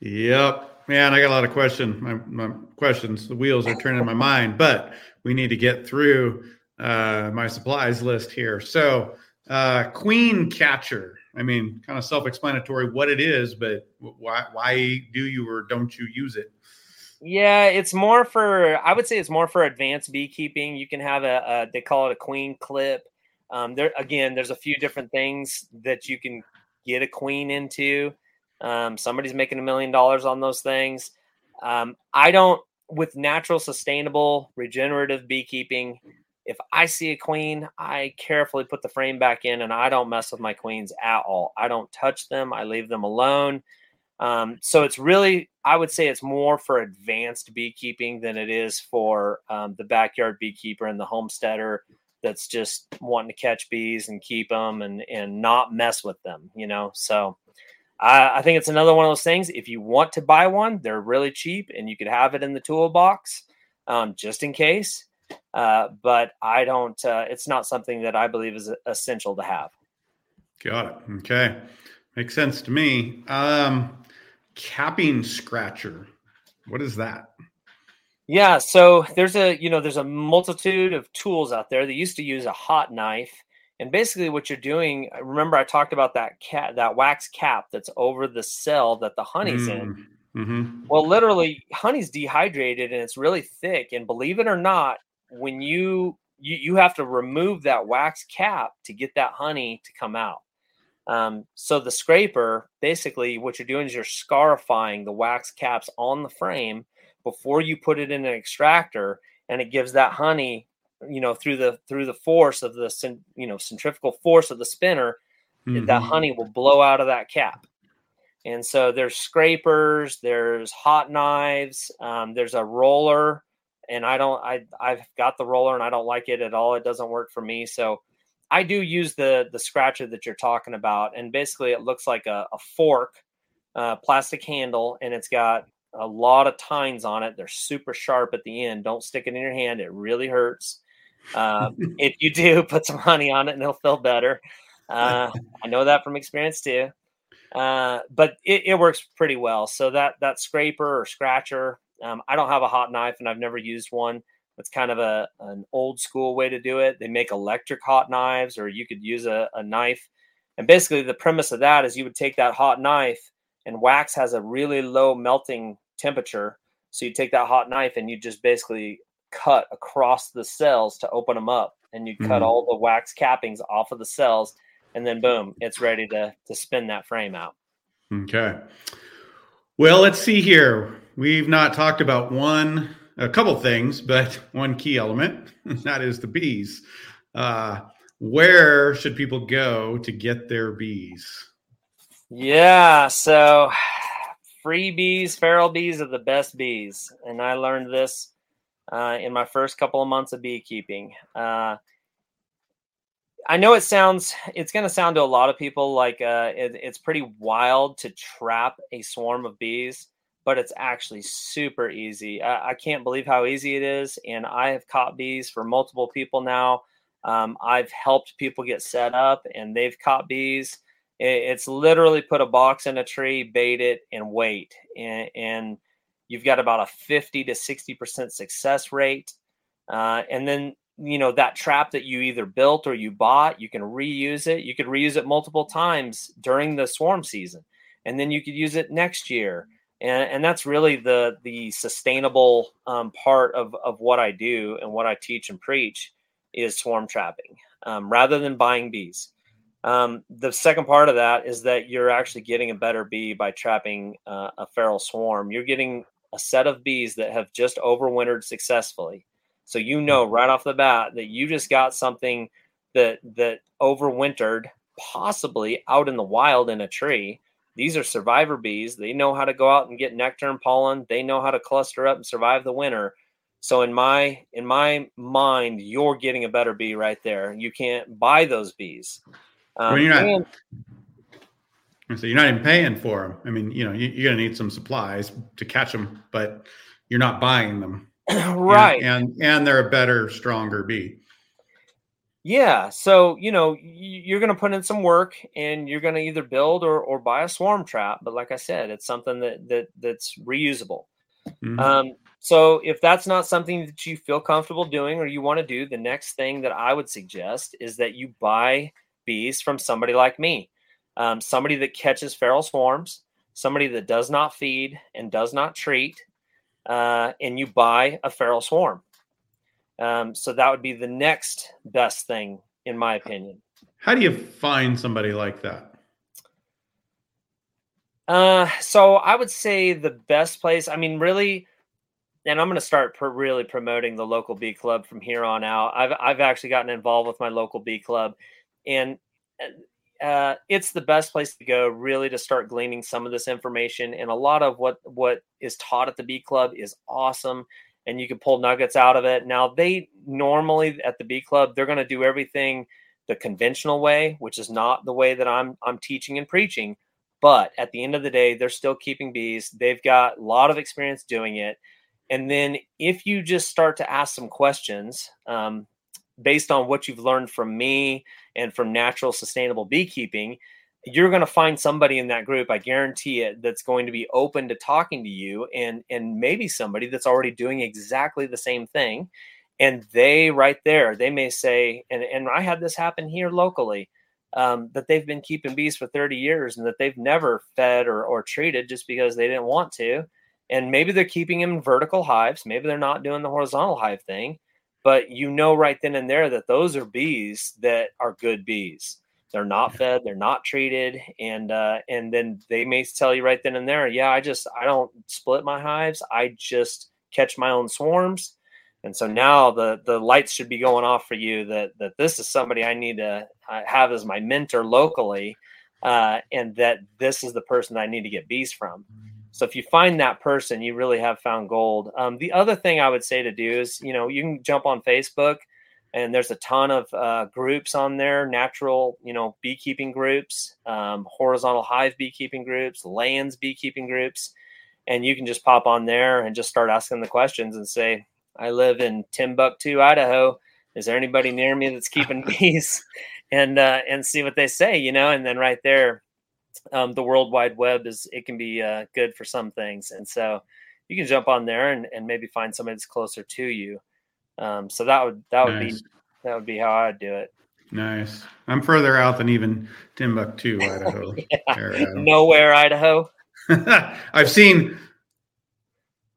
Yep. Man, I got a lot of questions. My, my questions, the wheels are turning in my mind, but we need to get through uh, my supplies list here. So, uh, queen catcher. I mean, kind of self-explanatory what it is, but why why do you or don't you use it? Yeah, it's more for I would say it's more for advanced beekeeping. You can have a, a they call it a queen clip. Um, there again, there's a few different things that you can get a queen into. Um, somebody's making a million dollars on those things. Um, I don't with natural, sustainable, regenerative beekeeping. If I see a queen, I carefully put the frame back in, and I don't mess with my queens at all. I don't touch them. I leave them alone. Um, so it's really, I would say it's more for advanced beekeeping than it is for um, the backyard beekeeper and the homesteader that's just wanting to catch bees and keep them and, and not mess with them, you know? So I, I think it's another one of those things. If you want to buy one, they're really cheap and you could have it in the toolbox um, just in case. Uh, but I don't, uh, it's not something that I believe is essential to have. Got it. Okay. Makes sense to me. Um, capping scratcher. What is that? Yeah, so there's a you know there's a multitude of tools out there. They used to use a hot knife, and basically what you're doing. Remember, I talked about that cat that wax cap that's over the cell that the honey's mm. in. Mm-hmm. Well, literally, honey's dehydrated and it's really thick. And believe it or not, when you you you have to remove that wax cap to get that honey to come out. Um, so the scraper, basically, what you're doing is you're scarifying the wax caps on the frame before you put it in an extractor, and it gives that honey, you know, through the through the force of the you know centrifugal force of the spinner, mm-hmm. that honey will blow out of that cap. And so there's scrapers, there's hot knives, um, there's a roller, and I don't, I I've got the roller and I don't like it at all. It doesn't work for me. So I do use the the scratcher that you're talking about, and basically it looks like a, a fork, uh, plastic handle, and it's got a lot of tines on it. They're super sharp at the end. Don't stick it in your hand; it really hurts. Uh, if you do, put some honey on it, and it'll feel better. Uh, I know that from experience too. Uh, but it, it, works pretty well. So that that scraper or scratcher, um, I don't have a hot knife and I've never used one. It's kind of a an old school way to do it. They make electric hot knives, or you could use a, a knife. And basically, the premise of that is you would take that hot knife, and wax has a really low melting temperature. So you take that hot knife and you just basically cut across the cells to open them up, and you mm-hmm. cut all the wax cappings off of the cells, and then boom, it's ready to to spin that frame out. Okay. Well, let's see here. We've not talked about one a couple things, but one key element that is the bees. Uh, where should people go to get their bees? Yeah, so free bees, feral bees are the best bees, and I learned this uh, in my first couple of months of beekeeping. Uh, I know it sounds, it's going to sound to a lot of people like uh, it, it's pretty wild to trap a swarm of bees but it's actually super easy. I, I, can't believe how easy it is. And I have caught bees for multiple people now. Um, I've helped people get set up and they've caught bees. It, it's literally put a box in a tree, bait it, and wait. And, and you've got about a 50 to 60% success rate. Uh, and then, you know, that trap that you either built or you bought, you can reuse it. You could reuse it multiple times during the swarm season. And then you could use it next year and, and that's really the the sustainable um, part of, of what I do and what I teach and preach is swarm trapping um, rather than buying bees. Um, the second part of that is that you're actually getting a better bee by trapping uh, a feral swarm. You're getting a set of bees that have just overwintered successfully. So you know right off the bat that you just got something that that overwintered, possibly out in the wild in a tree, these are survivor bees. They know how to go out and get nectar and pollen. They know how to cluster up and survive the winter. So in my in my mind, you're getting a better bee right there. You can't buy those bees. Um, well, you're not. And, so you're not even paying for them. I mean, you know, you, are going to need some supplies to catch them, but you're not buying them, right? And, and and they're a better, stronger bee. Yeah, so you know you're going to put in some work, and you're going to either build or, or buy a swarm trap. But like I said, it's something that that that's reusable. Mm-hmm. Um, so if that's not something that you feel comfortable doing or you want to do, the next thing that I would suggest is that you buy bees from somebody like me, um, somebody that catches feral swarms, somebody that does not feed and does not treat, uh, and you buy a feral swarm. Um, so that would be the next best thing, in my opinion. How do you find somebody like that? Uh, so I would say the best place. I mean, really, and I'm going to start pr- really promoting the local bee club from here on out. I've I've actually gotten involved with my local bee club, and uh, it's the best place to go really to start gleaning some of this information. And a lot of what what is taught at the bee club is awesome and you can pull nuggets out of it. Now, they normally at the Bee Club, they're going to do everything the conventional way, which is not the way that I'm I'm teaching and preaching. But at the end of the day, they're still keeping bees. They've got a lot of experience doing it. And then if you just start to ask some questions um, based on what you've learned from me and from natural sustainable beekeeping, you're going to find somebody in that group i guarantee it that's going to be open to talking to you and and maybe somebody that's already doing exactly the same thing. And they right there they may say and, and i had this happen here locally um, that they've been keeping bees for 30 years and that they've never fed or, or treated just because they didn't want to. And maybe they're keeping them in vertical hives maybe they're not doing the horizontal hive thing but you know right then and there that those are bees that are good bees they're not fed they're not treated and uh, and then they may tell you right then and there yeah i just i don't split my hives i just catch my own swarms. And so now the the lights should be going off for you that that this is somebody i need to uh, have as my mentor locally uh, and that this is the person i need to get bees from. So if you find that person you really have found gold. Um, the other thing i would say to do is you know you can jump on facebook and there's a ton of uh, groups on there natural you know beekeeping groups um, horizontal hive beekeeping groups Layens beekeeping groups and you can just pop on there and just start asking the questions and say i live in timbuktu idaho. Is there anybody near me that's keeping bees and uh, and see what they say you know and then right there um, the World Wide Web is it can be uh, good for some things, and so you can jump on there and, and maybe find somebody that's closer to you. Um, so that would that would nice. be that would be how I'd do it. Nice. I'm further out than even Timbuktu, Idaho. yeah. Nowhere, Idaho. I've seen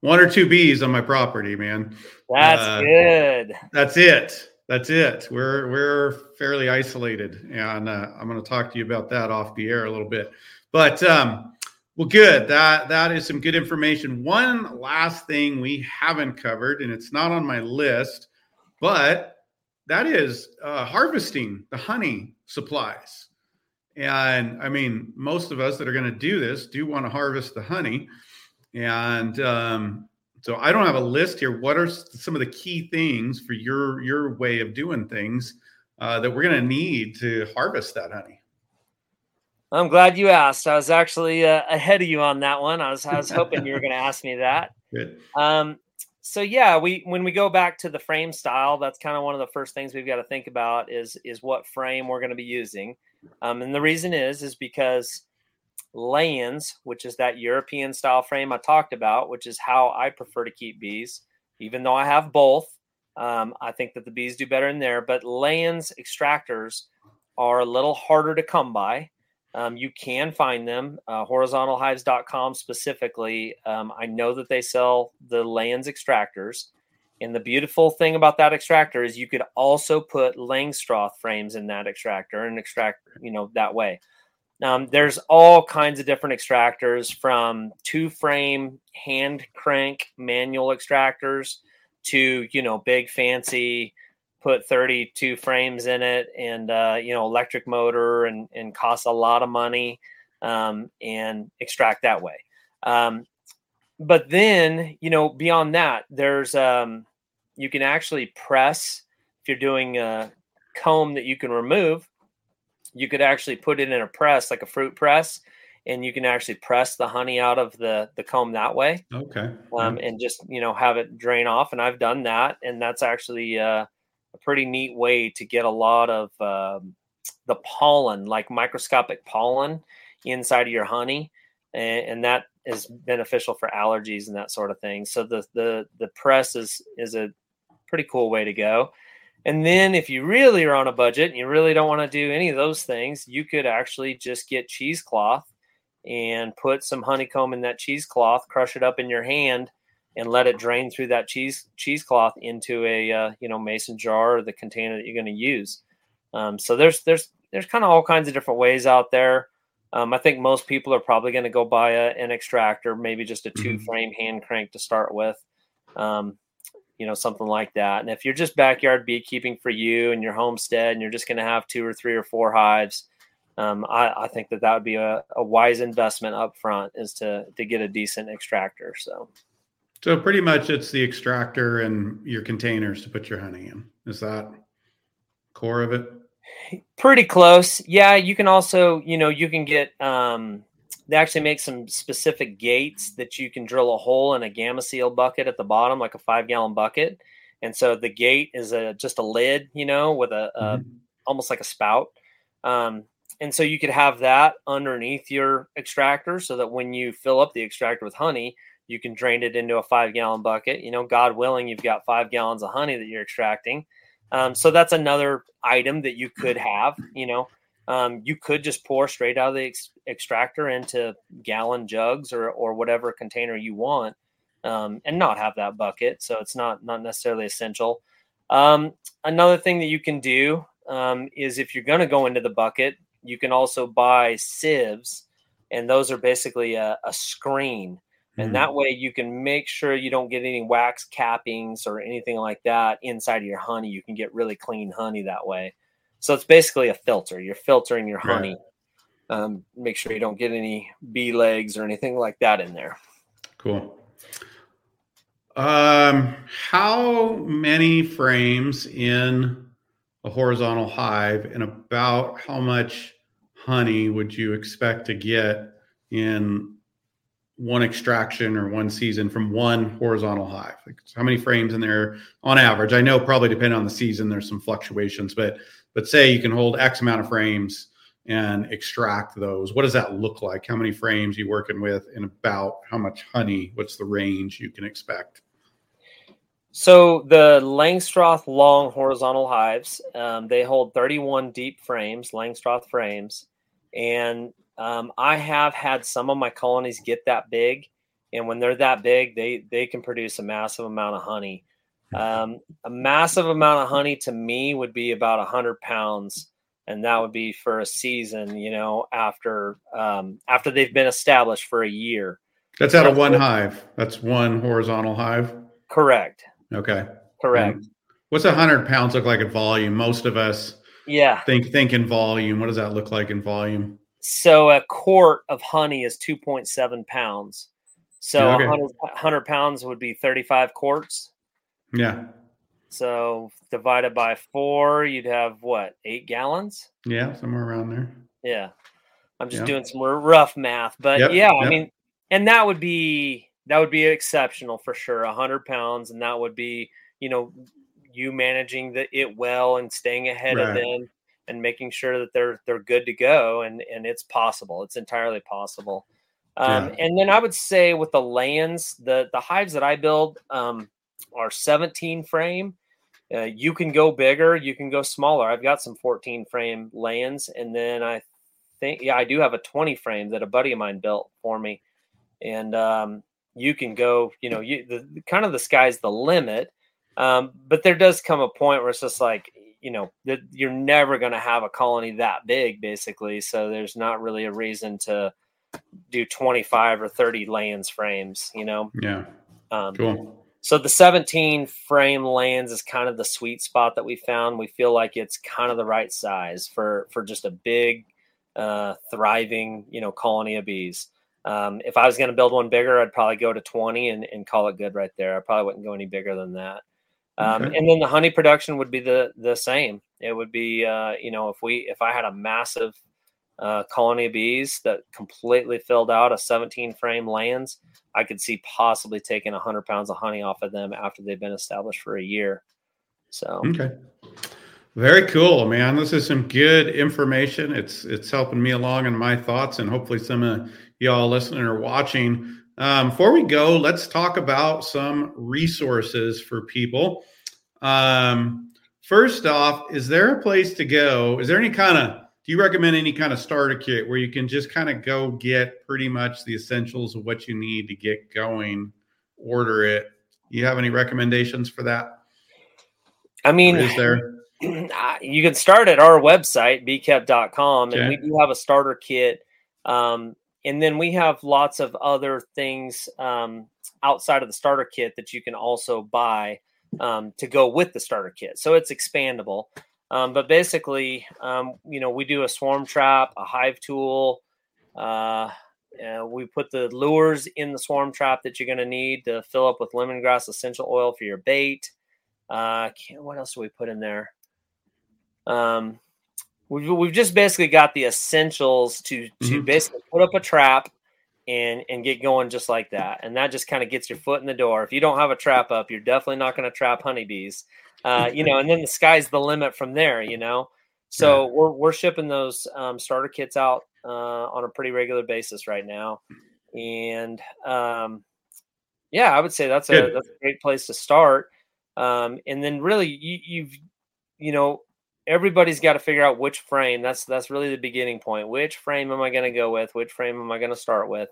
one or two bees on my property, man. That's uh, good. That's it. That's it. We're we're fairly isolated, and uh, I'm going to talk to you about that off the air a little bit. But um, well, good. That that is some good information. One last thing we haven't covered, and it's not on my list, but that is uh, harvesting the honey supplies. And I mean, most of us that are going to do this do want to harvest the honey. And um, so I don't have a list here. What are some of the key things for your your way of doing things uh, that we're going to need to harvest that honey? I'm glad you asked. I was actually uh, ahead of you on that one. I was I was hoping you were going to ask me that. Good. Um, so yeah, we when we go back to the frame style, that's kind of one of the first things we've got to think about is is what frame we're going to be using. Um, and the reason is is because Layens, which is that European style frame I talked about, which is how I prefer to keep bees, even though I have both. Um, I think that the bees do better in there, but Layens extractors are a little harder to come by. Um, you can find them, uh, horizontalhives.com specifically. Um, I know that they sell the Layens extractors. And the beautiful thing about that extractor is you could also put Langstroth frames in that extractor and extract, you know, that way. Um, there's all kinds of different extractors from two frame hand crank manual extractors to, you know, big fancy put 32 frames in it and, uh, you know, electric motor and, and costs a lot of money um, and extract that way. Um, but then you know beyond that there's um you can actually press if you're doing a comb that you can remove you could actually put it in a press like a fruit press and you can actually press the honey out of the the comb that way okay um, and just you know have it drain off and i've done that and that's actually uh, a pretty neat way to get a lot of um, the pollen like microscopic pollen inside of your honey and, and that is beneficial for allergies and that sort of thing. So the the the press is is a pretty cool way to go. And then if you really are on a budget and you really don't want to do any of those things, you could actually just get cheesecloth and put some honeycomb in that cheesecloth, crush it up in your hand, and let it drain through that cheese cheesecloth into a uh, you know mason jar or the container that you're going to use. Um, so there's there's there's kind of all kinds of different ways out there. Um, I think most people are probably going to go buy a, an extractor, maybe just a two mm-hmm. frame hand crank to start with. Um, you know, something like that. And if you're just backyard beekeeping for you and your homestead and you're just going to have two or three or four hives, um, I, I, think that that would be a, a, wise investment up front is to, to get a decent extractor. So, so pretty much it's the extractor and your containers to put your honey in. Is that core of it? Pretty close. Yeah, you can also, you know, you can get um they actually make some specific gates that you can drill a hole in a gamma seal bucket at the bottom, like a five gallon bucket. And so the gate is a just a lid, you know, with a, a mm-hmm. almost like a spout. Um, and so you could have that underneath your extractor so that when you fill up the extractor with honey, you can drain it into a five gallon bucket. You know, God willing, you've got five gallons of honey that you're extracting. Um, so that's another item that you could have. You know, um, you could just pour straight out of the ex- extractor into gallon jugs or or whatever container you want, um, and not have that bucket. So it's not not necessarily essential. Um, another thing that you can do um, is if you're going to go into the bucket, you can also buy sieves, and those are basically a, a screen and mm-hmm. that way you can make sure you don't get any wax cappings or anything like that inside of your honey. You can get really clean honey that way. So it's basically a filter. You're filtering your honey. Right. Um, make sure you don't get any bee legs or anything like that in there. Cool. Um, how many frames in a horizontal hive, and about how much honey would you expect to get in one extraction or one season from one horizontal hive? Like how many frames in there on average? I know probably depending on the season, there's some fluctuations, but but say you can hold X amount of frames and extract those? What does that look like? How many frames you working with, and about how much honey? What's the range you can expect? So the Langstroth long horizontal hives, um, they hold 31 deep frames, Langstroth frames, and um, I have had some of my colonies get that big, and when they're that big, they they can produce a massive amount of honey. Um, a massive amount of honey to me would be about 100 pounds, and that would be for a season. You know, after um, after they've been established for a year. That's out of one hive. That's one horizontal hive. Correct. Okay. Correct. And what's a hundred pounds look like in volume? Most of us yeah think think in volume. What does that look like in volume? So a quart of honey is 2.7 pounds. So okay. 100, 100 pounds would be 35 quarts. Yeah. So divided by four, you'd have what, eight gallons? Yeah, somewhere around there. Yeah. I'm just doing some rough math, but yep, yeah, yep. I mean, and that would be that would be exceptional for sure. A hundred pounds, and that would be you know you managing the it well and staying ahead right. of them and making sure that they're they're good to go and and it's possible. It's entirely possible. Um, yeah. And then I would say with the Layens, the the hives that I build um, are 17 frame. Uh, you can go bigger, you can go smaller. I've got some 14 frame Layens, and then I think yeah, I do have a 20 frame that a buddy of mine built for me, and um, you can go, you know, you the kind of the sky's the limit. Um, but there does come a point where it's just like, you know, that you're never going to have a colony that big, basically. So there's not really a reason to do 25 or 30 Layens frames, you know? Yeah. Um, cool. So the 17 frame Layens is kind of the sweet spot that we found. We feel like it's kind of the right size for for just a big, uh, thriving, you know, colony of bees. Um, if I was going to build one bigger, I'd probably go to 20 and, and call it good right there. I probably wouldn't go any bigger than that. Um, okay. And then the honey production would be the the same. It would be, uh, you know, if we if I had a massive uh, colony of bees that completely filled out a 17 frame Layens, I could see possibly taking 100 pounds of honey off of them after they've been established for a year. So okay. Very cool, man. This is some good information. It's it's helping me along in my thoughts, and hopefully some of y'all listening or watching. Um, before we go, let's talk about some resources for people. Um, first off, is there a place to go? Is there any kind of do you recommend any kind of starter kit where you can just kind of go get pretty much the essentials of what you need to get going, order it? You have any recommendations for that? I mean, or is there? You can start at our website, beekept.com, and okay. we do have a starter kit um, and then we have lots of other things um, outside of the starter kit that you can also buy um, to go with the starter kit. So it's expandable. Um, but basically, um, you know, we do a swarm trap, a hive tool. Uh, we put the lures in the swarm trap that you're going to need to fill up with lemongrass essential oil for your bait. Uh, what else do we put in there? Um, we've, we've just basically got the essentials to to mm-hmm. basically put up a trap and and get going just like that. And that just kind of gets your foot in the door. If you don't have a trap up you're definitely not going to trap honeybees. Uh, you know and then the sky's the limit from there you know? So yeah. we're, we're shipping those um, starter kits out uh, on a pretty regular basis right now. And um, yeah i would say that's a, that's a great place to start. Um, and then really you, you've you know everybody's got to figure out which frame. That's that's really the beginning point. Which frame am I going to go with? Which frame am I going to start with?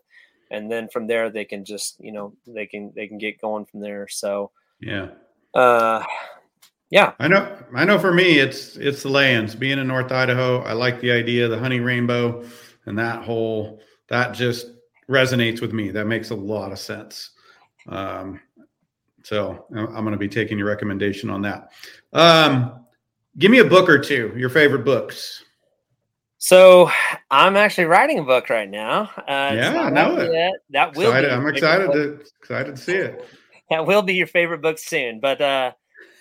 And then from there, they can just you know they can they can get going from there. So yeah, uh, yeah. I know. I know. For me, it's it's the Layens. Being in North Idaho, I like the idea of the honey rainbow, and that whole that just resonates with me. That makes a lot of sense. Um, so I'm going to be taking your recommendation on that. Um, Give me a book or two, your favorite books. So I'm actually writing a book right now. Uh, yeah, I know it. Yet. That will. Excited. I'm excited to excited to see it. That will be your favorite book soon. But uh,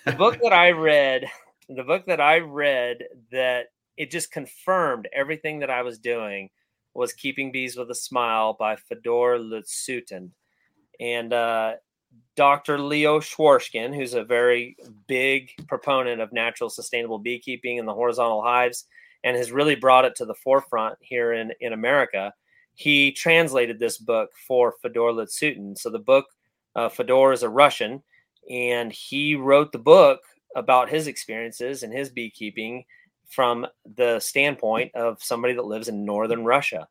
the book that I read, the book that I read that it just confirmed everything that I was doing was "Keeping Bees with a Smile" by Fedor Lazutin, and uh, Dr. Leo Sharashkin, who's a very big proponent of natural sustainable beekeeping and the horizontal hives. and has really brought it to the forefront here in in America. He translated this book for Fedor Lazutin. So the book uh, Fedor is a Russian, and he wrote the book about his experiences and his beekeeping from the standpoint of somebody that lives in northern Russia.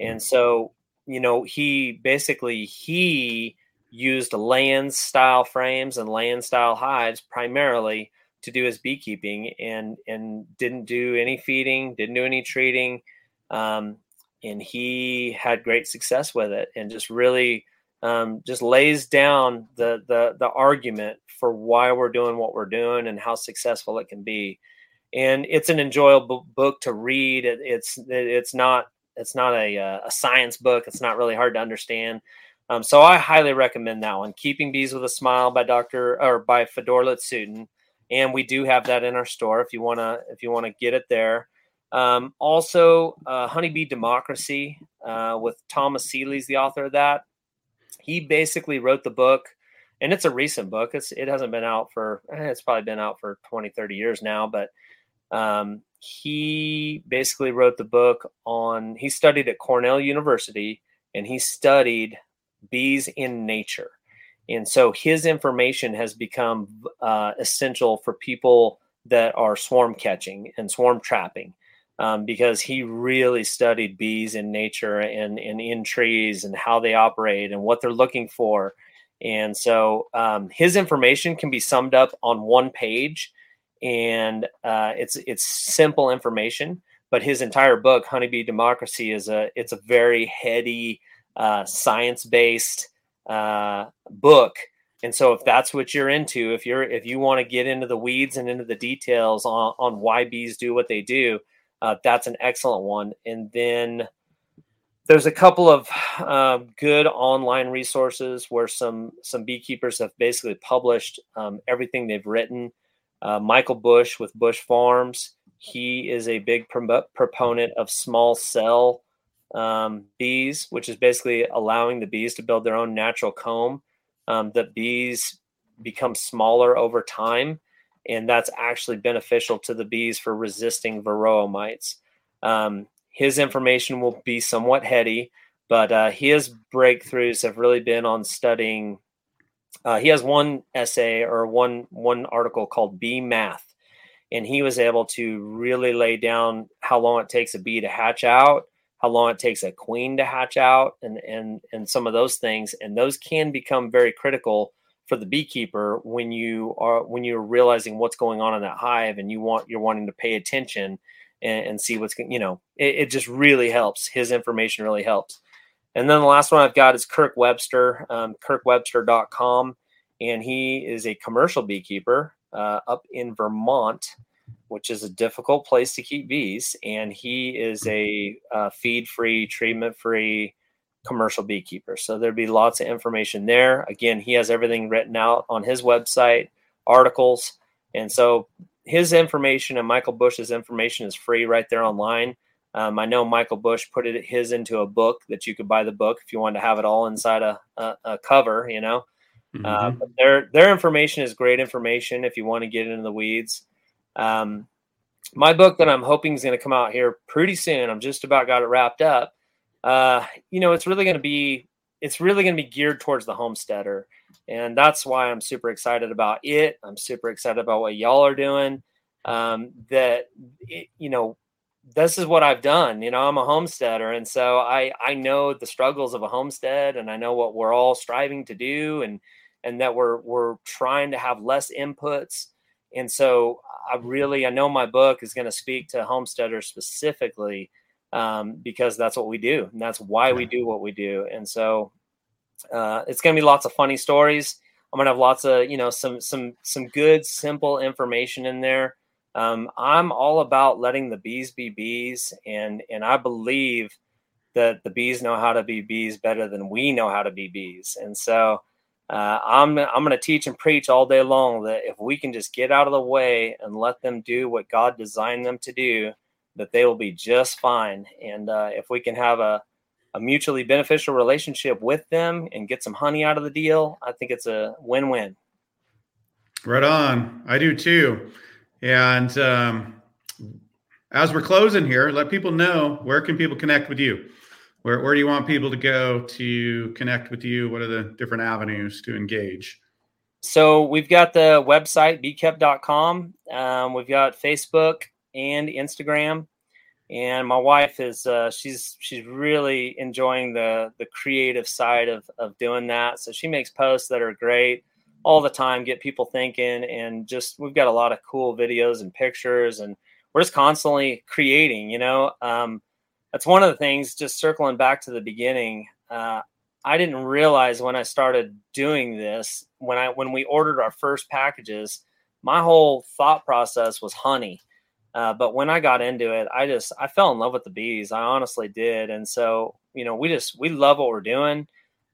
And so, you know, he basically he used Layens style frames and Layens style hives primarily to do his beekeeping and and didn't do any feeding, didn't do any treating. Um, and he had great success with it and just really um, just lays down the, the the argument for why we're doing what we're doing and how successful it can be. And it's an enjoyable book to read. It, it's it's not it's not a, uh, a science book. It's not really hard to understand. Um, so I highly recommend that one. Keeping Bees with a Smile by Dr. or by Fedor Lazutin. And we do have that in our store if you wanna if you wanna get it there. Um, also, uh, Honeybee Democracy uh, with Thomas Seeley's the author of that he basically wrote the book and it's a recent book it's it hasn't been out for eh, it's probably been out for 20 30 years now but um, he basically wrote the book on he studied at cornell university and he studied bees in nature and so his information has become uh, essential for people that are swarm catching and swarm trapping um, because he really studied bees in nature and, and in trees and how they operate and what they're looking for. And so um, his information can be summed up on one page, and uh, it's it's simple information. But his entire book, Honeybee Democracy, is a it's a very heady, uh, science based uh, book. And so, if that's what you're into, if you're if you want to get into the weeds and into the details on, on why bees do what they do, uh, that's an excellent one. And then there's a couple of uh, good online resources where some some beekeepers have basically published um, everything they've written. Uh, Michael Bush with Bush Farms, he is a big pro- proponent of small cell um, bees, which is basically allowing the bees to build their own natural comb. Um, the bees become smaller over time and that's actually beneficial to the bees for resisting varroa mites. Um, his information will be somewhat heady, but uh, his breakthroughs have really been on studying. Uh, he has one essay or one one article called Bee Math, and he was able to really lay down how long it takes a bee to hatch out, how long it takes a queen to hatch out, and and and some of those things, and those can become very critical for the beekeeper when you are when you're realizing what's going on in that hive and you want you're wanting to pay attention and, and see what's you know it, it, just really helps. His information really helps. And then the last one i've got is kirk webster um, kirkwebster.com and he is a commercial beekeeper uh, up in vermont which is a difficult place to keep bees and he is a uh, feed free treatment free commercial beekeeper. So there'd be lots of information there. Again, he has everything written out on his website, articles. And so his information and Michael Bush's information is free right there online. Um, I know Michael Bush put it his into a book that you could buy the book if you wanted to have it all inside a, a, a cover, you know. Mm-hmm. Uh, but their their information is great information if you want to get into the weeds. Um, my book that I'm hoping is going to come out here pretty soon. I'm just about got it wrapped up uh, you know, it's really going to be it's really going to be geared towards the homesteader, and that's why I'm super excited about it. I'm super excited about what y'all are doing. Um, that it, you know, this is what I've done. You know, I'm a homesteader, and so I I know the struggles of a homestead, and I know what we're all striving to do, and and that we're we're trying to have less inputs. And so I really I know my book is going to speak to homesteaders specifically um, because that's what we do and that's why we do what we do. And so uh, it's going to be lots of funny stories. I'm going to have lots of, you know, some, some, some good, simple information in there. Um, I'm all about letting the bees be bees. And, and I believe that the bees know how to be bees better than we know how to be bees. And so, uh, I'm I'm going to teach and preach all day long that if we can just get out of the way and let them do what God designed them to do, that they will be just fine. And uh, if we can have a, a mutually beneficial relationship with them and get some honey out of the deal, I think it's a win win. Right on. I do too. And um, as we're closing here, let people know where can people connect with you. Where, where do you want people to go to connect with you? What are the different avenues to engage? So we've got the website beekept.com. Um, we've got Facebook and Instagram, and my wife is uh, she's she's really enjoying the the creative side of of doing that. So she makes posts that are great all the time, get people thinking, and just we've got a lot of cool videos and pictures, and we're just constantly creating. You know, um, that's one of the things. Just circling back to the beginning. Uh, I didn't realize when I started doing this, when I when we ordered our first packages, my whole thought process was honey. Uh, but when I got into it, I just I fell in love with the bees. I honestly did, and so you know we just we love what we're doing,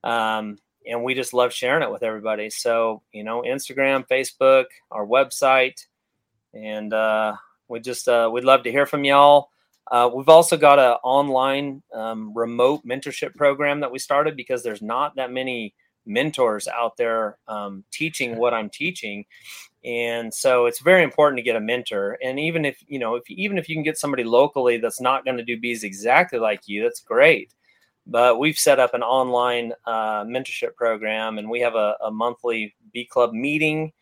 um, and we just love sharing it with everybody. So you know Instagram, Facebook, our website, and uh, we just uh, we'd love to hear from y'all. Uh, we've also got an online um, remote mentorship program that we started because there's not that many mentors out there um, teaching what I'm teaching, and so it's very important to get a mentor. And even if you know, if even if you can get somebody locally that's not going to do bees exactly like you, that's great. But we've set up an online uh, mentorship program, and we have a, a monthly bee club meeting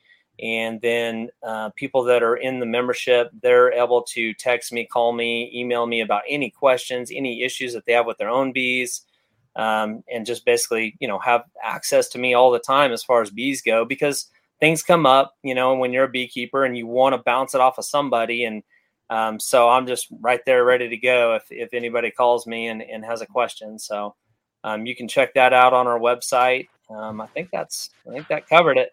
and then uh, people that are in the membership they're able to text me call me email me about any questions any issues that they have with their own bees um, and just basically you know have access to me all the time as far as bees go because things come up you know when you're a beekeeper and you want to bounce it off of somebody. And um, so i'm just right there ready to go if, if anybody calls me and, and has a question. So um, you can check that out on our website. Um, i think that's i think that covered it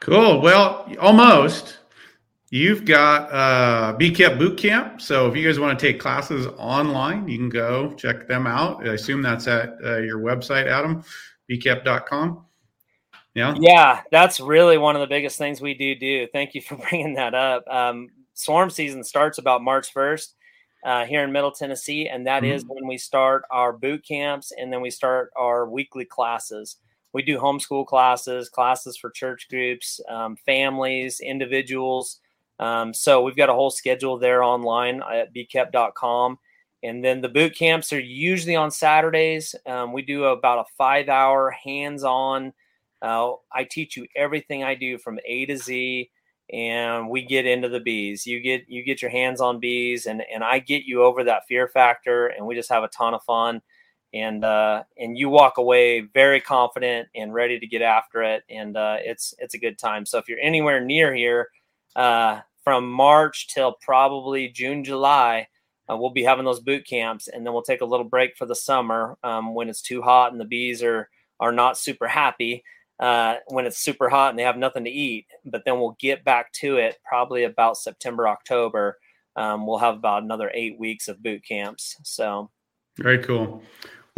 Cool. Well, almost. You've got uh, Kept Boot Camp. So if you guys want to take classes online, you can go check them out. I assume that's at uh, your website, Adam, beekept.com. Yeah. Yeah, that's really one of the biggest things we do do. Thank you for bringing that up. Um, swarm season starts about March 1st uh, here in Middle Tennessee, and that mm-hmm. is when we start our boot camps and then we start our weekly classes we do homeschool classes, classes for church groups, um, families, individuals. Um, so we've got a whole schedule there online at beekept.com. And then the boot camps are usually on Saturdays. Um, we do about a five hour hands on. Uh, I teach you everything I do from A to Z and we get into the bees. You get you get your hands on bees and and I get you over that fear factor and we just have a ton of fun and uh, and you walk away very confident and ready to get after it, and uh, it's it's a good time. So if you're anywhere near here, uh, from March till probably June, July, uh, we'll be having those boot camps, and then we'll take a little break for the summer um, when it's too hot and the bees are are not super happy. Uh, when it's super hot and they have nothing to eat, but then we'll get back to it probably about September, October. Um, we'll have about another eight weeks of boot camps. So very cool.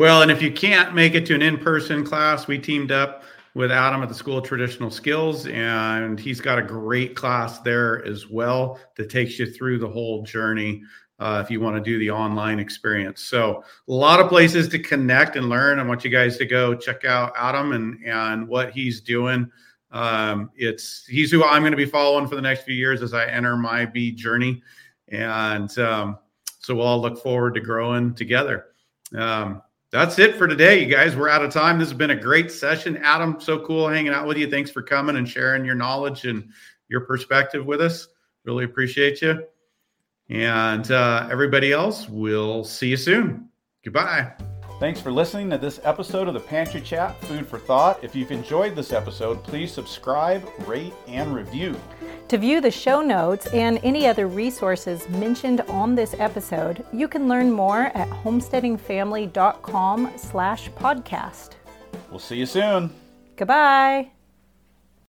Well, and if you can't make it to an in person class, we teamed up with Adam at the School of Traditional Skills, and he's got a great class there as well that takes you through the whole journey uh, if you want to do the online experience. So, a lot of places to connect and learn. I want you guys to go check out Adam and and what he's doing. Um, it's he's who I'm going to be following for the next few years as I enter my bee journey, and um, so we'll all look forward to growing together. Um, that's it for today, you guys. We're out of time. This has been a great session. Adam, so cool hanging out with you. Thanks for coming and sharing your knowledge and your perspective with us. Really appreciate you. And uh, everybody else, we'll see you soon. Goodbye. Thanks for listening to this episode of the Pantry Chat Food for Thought. If you've enjoyed this episode, please subscribe, rate, and review. To view the show notes and any other resources mentioned on this episode, you can learn more at homesteadingfamily.com slash podcast. We'll see you soon. Goodbye.